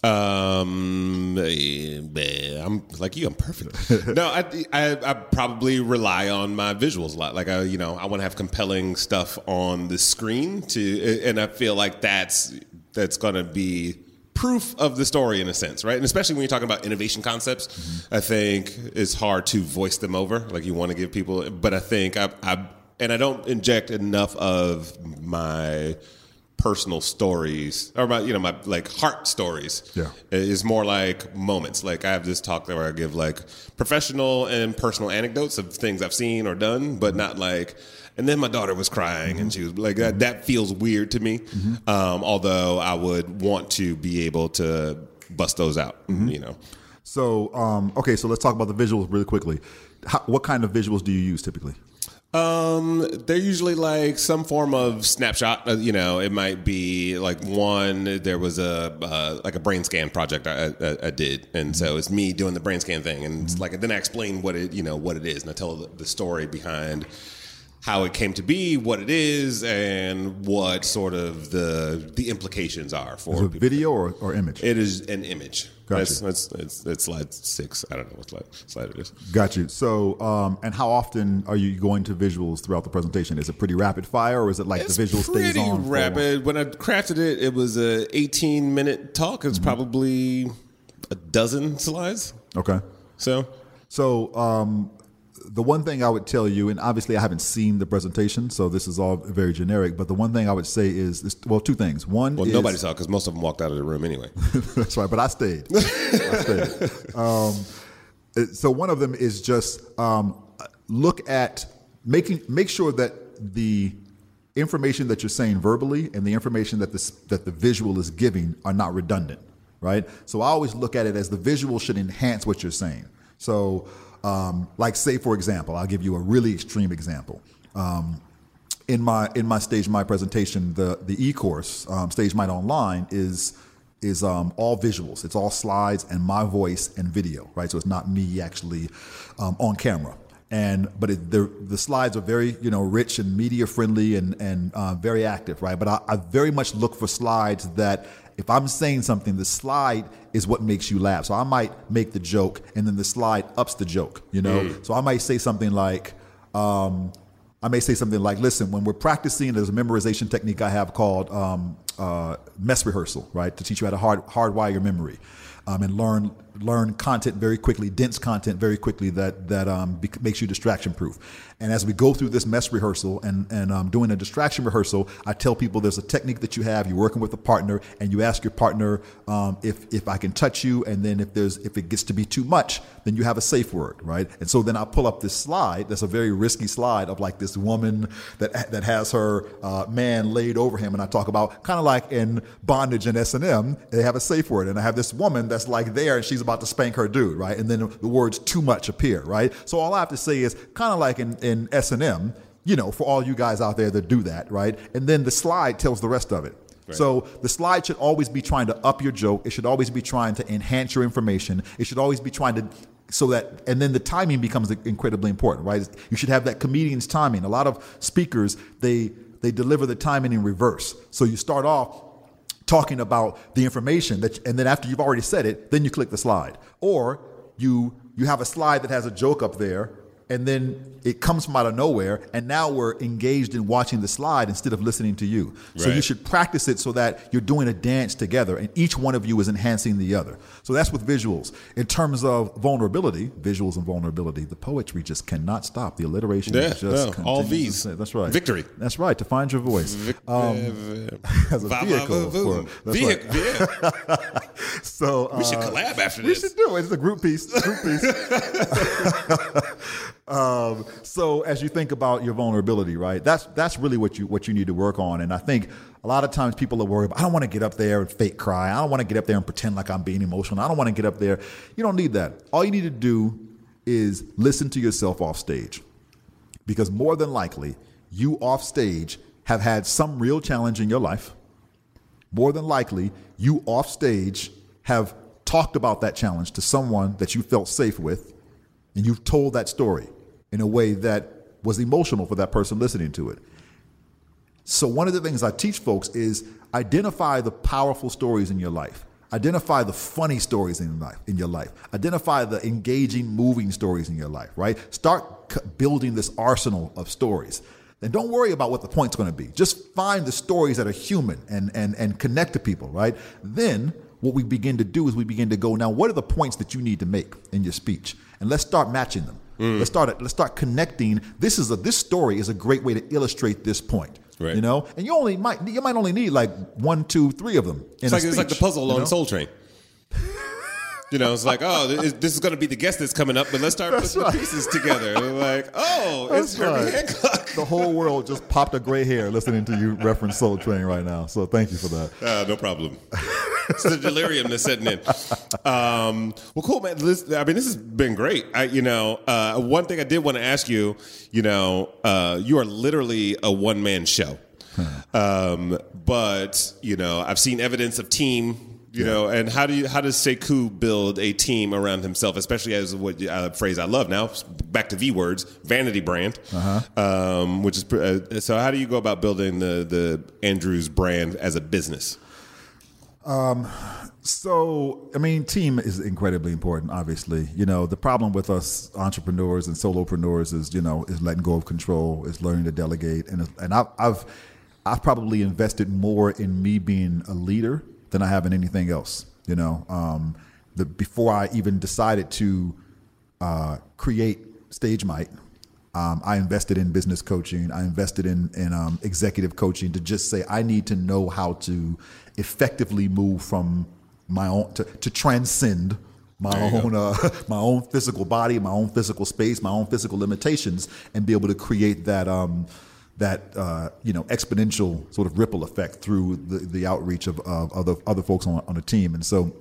Um, eh, I'm like you. I'm perfect. <laughs> no, I, I I probably rely on my visuals a lot. Like I, you know, I want to have compelling stuff on the screen to, and I feel like that's that's gonna be proof of the story in a sense, right? And especially when you're talking about innovation concepts, I think it's hard to voice them over. Like you want to give people, but I think I, I and I don't inject enough of my personal stories or my you know my like heart stories Yeah. is more like moments like i have this talk where i give like professional and personal anecdotes of things i've seen or done but not like and then my daughter was crying and she was like that, that feels weird to me um, although i would want to be able to bust those out you know So, um, okay, so let's talk about the visuals really quickly. How, what kind of visuals do you use typically? Um, they're usually like some form of snapshot. Uh, you know, it might be like one. There was a uh, like a brain scan project I, I, I did, and so it's me doing the brain scan thing, and it's like then I explain what it you know what it is, and I tell the, the story behind how it came to be, what it is, and what sort of the the implications are for Is it video or, or image? It is an image. Gotcha. That's, that's, that's, that's slide six. I don't know what slide, slide it is. Got you. So, um, and how often are you going to visuals throughout the presentation? Is it pretty rapid fire, or is it like It's the visual stays pretty on? for- rapid. When I crafted it, it was a 18 minute talk. Mm-hmm. It's probably a dozen slides. Okay. So So, um, the one thing I would tell you, and obviously I haven't seen the presentation, so this is all very generic. But the one thing I would say is, is well, two things. One, Well, is, nobody saw because most of them walked out of the room anyway. <laughs> That's right, but I stayed. <laughs> I stayed. Um, so one of them is just um, look at making make sure that the information that you're saying verbally and the information that this that the visual is giving are not redundant, right? So I always look at it as the visual should enhance what you're saying. So, um, like say for example, I'll give you a really extreme example. Um, in my in my stage my presentation the the e-course um, stage might online is is um, all visuals. It's all slides and my voice and video right? So it's not me actually um, on camera. And but it, the the slides are very you know rich and media friendly and and uh, very active right? But I, I very much look for slides that if I'm saying something, the slide is what makes you laugh. So I might make the joke, and then the slide ups the joke. You know, so I might say something like, um, I may say something like, listen, when we're practicing, there's a memorization technique I have called um, uh, mess rehearsal, right? To teach you how to hard, hardwire your memory um, and learn learn content very quickly, dense content very quickly that that um, bec- makes you distraction proof. And as we go through this mess rehearsal and and um, doing a distraction rehearsal, I tell people there's a technique that you have. You're working with a partner, and you ask your partner um, if if I can touch you, and then if there's if it gets to be too much, then you have a safe word, right? And so then I pull up this slide. That's a very risky slide of like this woman that that has her uh, man laid over him, and I talk about kind of like in bondage and S and M, they have a safe word, and I have this woman that's like there, and she's about to spank her dude, right? And then the words "too much" appear, right? So all I have to say is kind of like in in S and M, you know, for all you guys out there that do that, right? And then the slide tells the rest of it. So the slide should always be trying to up your joke. It should always be trying to enhance your information. It should always be trying to so that and then the timing becomes incredibly important, right? You should have that comedian's timing. A lot of speakers they they deliver the timing in reverse. So you start off talking about the information that and then after you've already said it, then you click the slide. Or you you have a slide that has a joke up there and then it comes from out of nowhere and now we're engaged in watching the slide instead of listening to you so you should practice it so that you're doing a dance together and each one of you is enhancing the other so that's with visuals in terms of vulnerability visuals and vulnerability the poetry just cannot stop the alliteration Yeah, just no, all V's. that's right Victory. that's right to find your voice um, <laughs> as a vehicle for, that's right. Vehicle, yeah. <laughs> so We should uh, collab after this we should do it. It's a group piece. Group piece. <laughs> um, so as you think about your vulnerability, right? That's that's really what you what you need to work on. And I think a lot of times people are worried. About, I don't want to get up there and fake cry. I don't want to get up there and pretend like I'm being emotional. I don't want to get up there. You don't need that. All you need to do is listen to yourself off stage, because more than likely you off stage have had some real challenge in your life more than likely you off stage have talked about that challenge to someone that you felt safe with and you've told that story in a way that was emotional for that person listening to it. So one of the things i teach folks is identify the powerful stories in your life. Identify the funny stories in life in your life. Identify the engaging moving stories in your life right? Start building this arsenal of stories. And don't worry about what the point's going to be. Just find the stories that are human and, and, and connect to people, right? Then what we begin to do is we begin to go, now what are the points that you need to make in your speech? And let's start matching them. Mm. Let's start let's start connecting. This is a this story is a great way to illustrate this point. Right. You know? And you only might you might only need like one, two, three of them. In It's like it's like the puzzle you on? Soul Train. You know, it's like, oh, this is going to be the guest that's coming up, but let's start That's putting right. the pieces together. Like, oh, <laughs> it's That's Herbie right. Hancock. The whole world just popped a gray hair listening to you reference Soul Train right now. So thank you for that. Uh, no problem. it's the delirium that's setting in. Um, well, cool, man. This, I mean, this has been great. I, you know, uh, one thing I did want to ask you, you know, uh, you are literally a one man show. Um, but you know, I've seen evidence of team. You know, and how do you how does Sekou build a team around himself, especially as what uh, phrase I love now? Back to V words, vanity brand, um, which is uh, so. How do you go about building the the Andrews brand as a business? So, I mean, team is incredibly important. Obviously, you know, the problem with us entrepreneurs and solopreneurs is, you know, is letting go of control, is learning to delegate, and and I've I've, I've probably invested more in me being a leader than I have in anything else. You know, um, the before I even decided to uh, create Stage Might, um, I invested in business coaching. I invested in, in um, executive coaching to just say I need to know how to effectively move from my own to, to transcend my own uh, <laughs> my own physical body, my own physical space, my own physical limitations, and be able to create that um, that uh, you know exponential sort of ripple effect through the, the outreach of, of other other folks on on a team. And so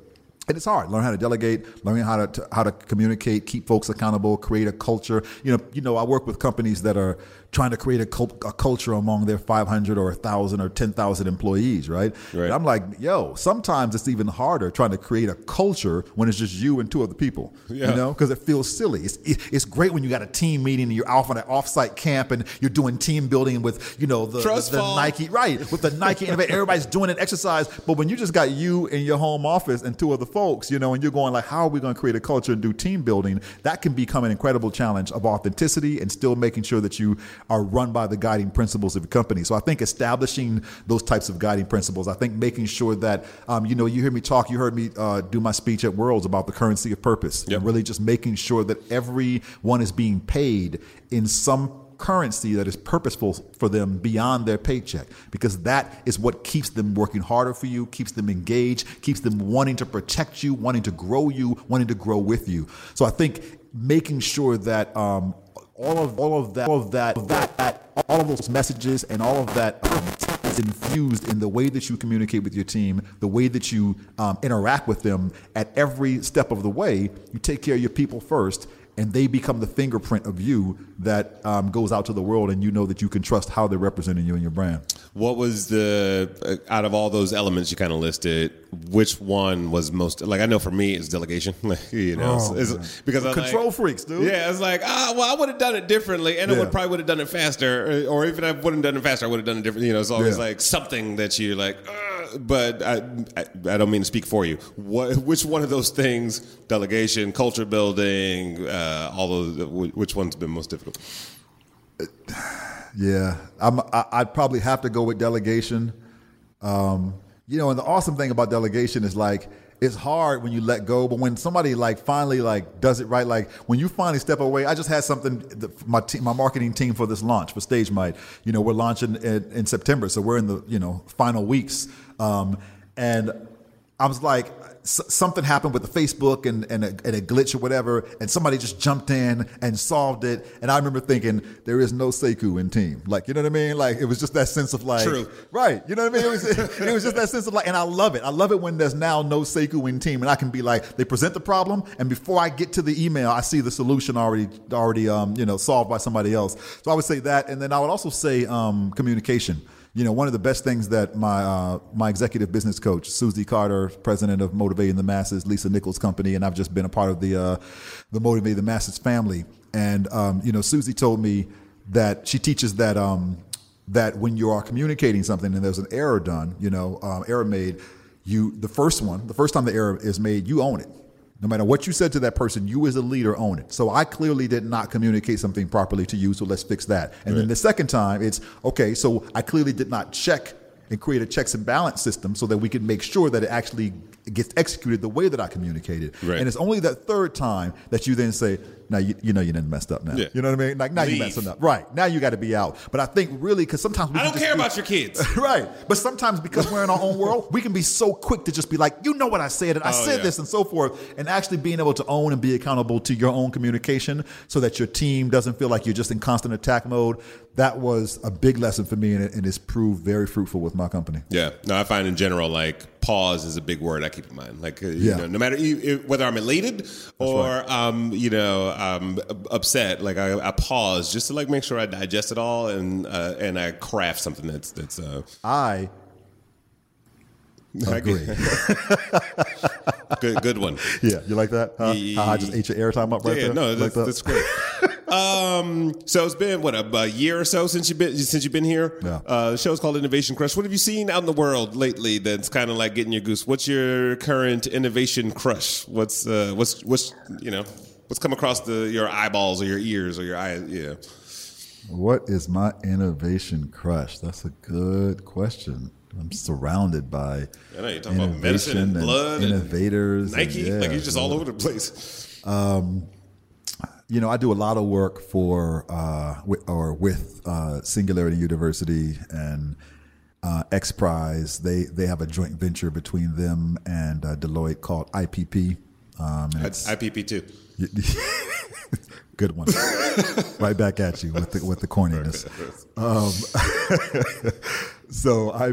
and it's hard. Learn how to delegate, learning how to, to, how to communicate, keep folks accountable, create a culture. You know, you know, I work with companies that are trying to create a, cult, a culture among their 500 or 1,000 or 10,000 employees, right? right? And I'm like, yo, sometimes it's even harder trying to create a culture when it's just you and two other people, yeah. you know, because it feels silly. It's, it, it's great when you got a team meeting and you're off on an offsite camp and you're doing team building with, you know, the, the, the Nike, right, with the Nike <laughs> everybody's doing an exercise. But when you just got you in your home office and two other folks, you know, and you're going like, how are we going to create a culture and do team building? That can become an incredible challenge of authenticity and still making sure that you are run by the guiding principles of your company. So I think establishing those types of guiding principles, I think making sure that, um, you know, you hear me talk, you heard me uh, do my speech at Worldz about the currency of purpose, yep. and really just making sure that everyone is being paid in some currency that is purposeful for them beyond their paycheck because that is what keeps them working harder for you, keeps them engaged, keeps them wanting to protect you, wanting to grow you, wanting to grow with you. So I think making sure that um, all of all of that, all of that, that, that all of those messages and all of that um, is infused in the way that you communicate with your team, the way that you um, interact with them at every step of the way. You take care of your people first, and they become the fingerprint of you that um, goes out to the world, and you know that you can trust how they're representing you and your brand. What was the uh, out of all those elements you kind of listed? Which one was most like? I know for me, it's delegation. <laughs> you know, oh, it's, it's, because I'm control like, freaks, dude. Yeah, it's like ah, well, I would have done it differently, and yeah. I would probably would have done it faster, or, or even I wouldn't done it faster, I would have done it differently. You know, it's always yeah. like something that you like. but I, I, I, don't mean to speak for you. What, which one of those things? Delegation, culture building, uh, all those. Which one's been most difficult? <sighs> Yeah, I'm, I, would probably have to go with delegation. Um, you know, and the awesome thing about delegation is like it's hard when you let go, but when somebody like finally like does it right, like when you finally step away. I just had something. My team, my marketing team for this launch for Stage Might. You know, we're launching in, in September, so we're in the you know final weeks, um, and I was like, something happened with the Facebook and, and a, and, a, glitch or whatever, and somebody just jumped in and solved it. And I remember thinking, there is no Sekou in team. Like, you know what I mean? Like, it was just that sense of like, True. right. You know what I mean? It was, <laughs> it, was just that sense of like, and I love it. I love it when there's now no Sekou in team, and I can be like, they present the problem, and before I get to the email, I see the solution already, already, um, you know, solved by somebody else. So I would say that, and then I would also say um, communication you know, one of the best things that my uh, my executive business coach, Susie Carter, president of Motivating the Masses, Lisa Nichols Company, and I've just been a part of the uh, the Motivating the Masses family. And um, you know, Susie told me that she teaches that um, that when you are communicating something and there's an error done, you know, um, error made, you the first one, the first time the error is made, you own it. No matter what you said to that person, you as a leader own it. So I clearly did not communicate something properly to you, so let's fix that. And right. then the second time, it's okay, so I clearly did not check and create a checks and balance system so that we can make sure that it actually gets executed the way that I communicated. Right. And it's only that third time that you then say, now you, you know you didn't messed up now. Yeah. You know what I mean? Like now you messing up. Right. Now you got to be out. But I think really because sometimes we I don't care be, about your kids. <laughs> right. But sometimes because we're in our own <laughs> world, we can be so quick to just be like, you know what I said and I oh, said yeah. this and so forth. And actually being able to own and be accountable to your own communication so that your team doesn't feel like you're just in constant attack mode. That was a big lesson for me and, it, and it's proved very fruitful with my company. Yeah. No, I find in general like pause is a big word I keep in mind. Like, uh, yeah. know, no matter whether I'm elated or right. um, you know, um, upset, like I, I, pause just to like make sure I digest it all and uh, and I craft something that's that's. Uh, I agree. <laughs> good, good one. Yeah, you like that? Huh? Yeah. I just ate your airtime up right yeah, there. No, that's, like that? that's great. <laughs> Um, so it's been what a, year or so since you've been since you've been here. Yeah. Uh, the show's called Innovation Crush. What have you seen out in the world lately that's kind of like getting your goose? What's your current innovation crush? What's uh, what's what's you know what's come across the your eyeballs or your ears or your eyes? Yeah. What is my innovation crush? That's a good question. I'm surrounded by I know you're talking about medicine and blood, innovators, and Nike. And, yeah, like you're just all over the place. Um, you know, I do a lot of work for uh, with, or with uh, Singularity University and uh, X Prize. They they have a joint venture between them and uh, Deloitte called IPP. Um, IPP too. <laughs> good one, right back at you with the with the corniness. <laughs> Um, <laughs> so I, <laughs>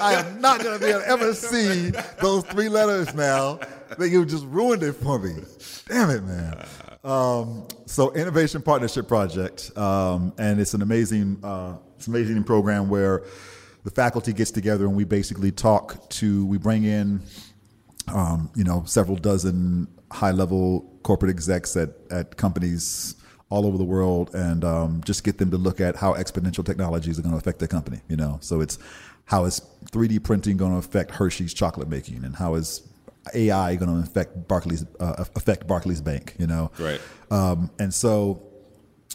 I am not going to be able to ever see those three letters now. That you just ruined it for me. Damn it, man. Um, so Innovation Partnership Project, um, and it's an amazing, uh, it's an amazing program where the faculty gets together and we basically talk to, we bring in, um, you know, several dozen high-level corporate execs at at companies all over the world, and um, just get them to look at how exponential technologies are going to affect their company. You know, so it's how is 3D printing going to affect Hershey's chocolate making, and how is AI going to affect Barclays uh, affect Barclays Bank? You know, Right. um, and so,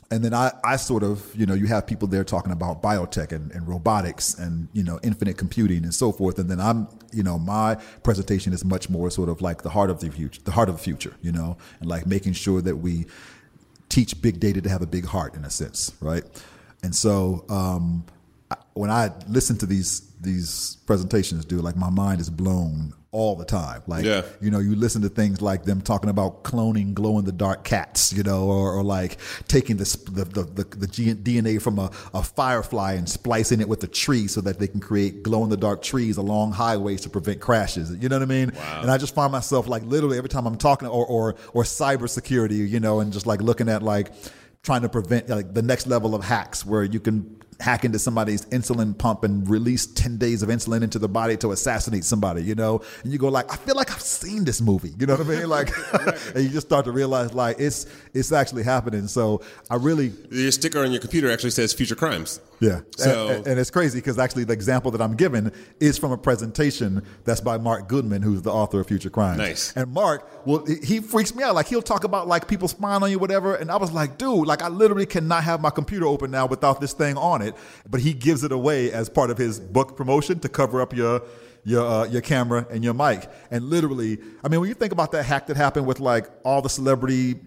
and then I, I sort of, you know, you have people there talking about biotech and, and robotics and, you know, infinite computing and so forth. And then I'm, you know, my presentation is much more sort of like the heart of the future, the heart of the future, you know, and like making sure that we teach big data to have a big heart in a sense, right? And so, um, when I listen to these these presentations, dude, like my mind is blown all the time. Like, Yeah. you know, you listen to things like them talking about cloning glow in the dark cats, you know, or, or like taking the, the, the, the, the DNA from a, a firefly and splicing it with a tree so that they can create glow in the dark trees along highways to prevent crashes. You know what I mean? And I just find myself like literally every time I'm talking or, or, or cybersecurity, you know, and just like looking at like trying to prevent like the next level of hacks where you can hack into somebody's insulin pump and release 10 days of insulin into the body to assassinate somebody, you know? And you go like, I feel like I've seen this movie. You know what I mean? Like <laughs> <laughs> and you just start to realize like it's it's actually happening. So I really Your sticker on your computer actually says future crimes. Yeah. So- and, and it's crazy because actually the example that I'm giving is from a presentation that's by Marc Goodman, who's the author of Future Crimes. Nice. And Marc, well, he- freaks me out. Like he'll talk about like people spying on you, whatever. And I was like, dude, like I literally cannot have my computer open now without this thing on it. But he gives it away as part of his book promotion to cover up your your uh, your camera and your mic. And literally, I mean, when you think about that hack that happened with like all the celebrity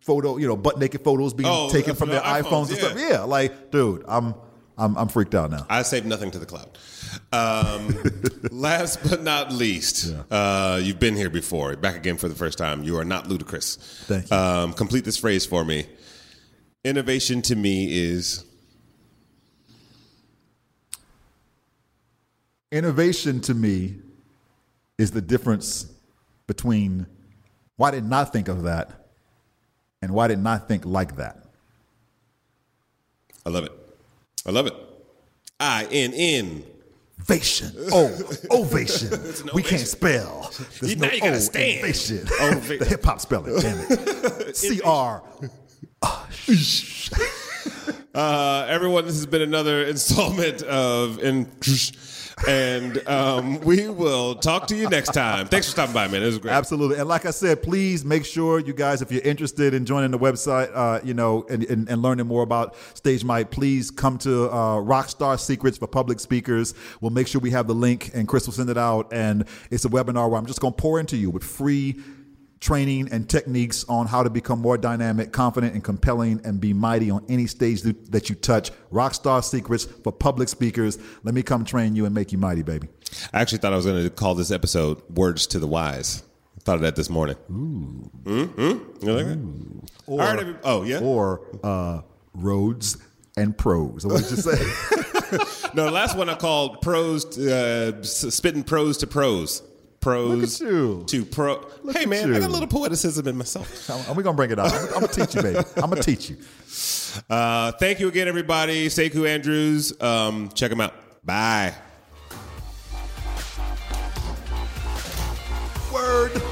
photo, you know, butt naked photos being Oh, taken from from their iPhones, iPhones, and yeah. stuff. Yeah, like, dude, I'm I'm I'm freaked out now. I saved nothing to the cloud. Um, <laughs> last but not least, uh, you've been here before. Back again for the first time. You are not Ludacris. Thank you. Um, complete this phrase for me. Innovation to me is Innovation to me is the difference between why did not think of that and why did not think like that. I love it. I love it. I N N. Ovation. Oh, ovation. <laughs> We ovation. can't spell. There's You- now you gotta O stand. Ovation. Ovation. the hip hop spelling. Damn it. <laughs> C R. Uh, everyone, this has been another installment of in, and um, we will talk to you next time. Thanks for stopping by, man. It was great. Absolutely. And like I said, please make sure you guys, if you're interested in joining the website, uh, you know, and, and, and learning more about Stage Might, please come to uh, Rockstar Secrets for Public Speakers. We'll make sure we have the link and Chris will send it out. And it's a webinar where I'm just going to pour into you with free training and techniques on how to become more dynamic, confident, and compelling and be mighty on any stage that you touch. Rockstar Secrets for Public Speakers. Let me come train you and make you mighty, baby. I actually thought I was going to call this episode "Words to the Wise." I thought of that this morning. Ooh, mm-hmm. you like that? All right, every- oh yeah. Or uh, roads and pros. What did you say? <laughs> no, the last one I called pros, uh, spitting pros to pros. Pros Look at you. to pro. Look hey man, you. I got a little poeticism in myself. I'm, we gonna bring it out. I'm, I'm gonna teach you, baby. I'm gonna teach you. Uh, thank you again, everybody. Sekou Andrews. Um, check him out. Bye. Word.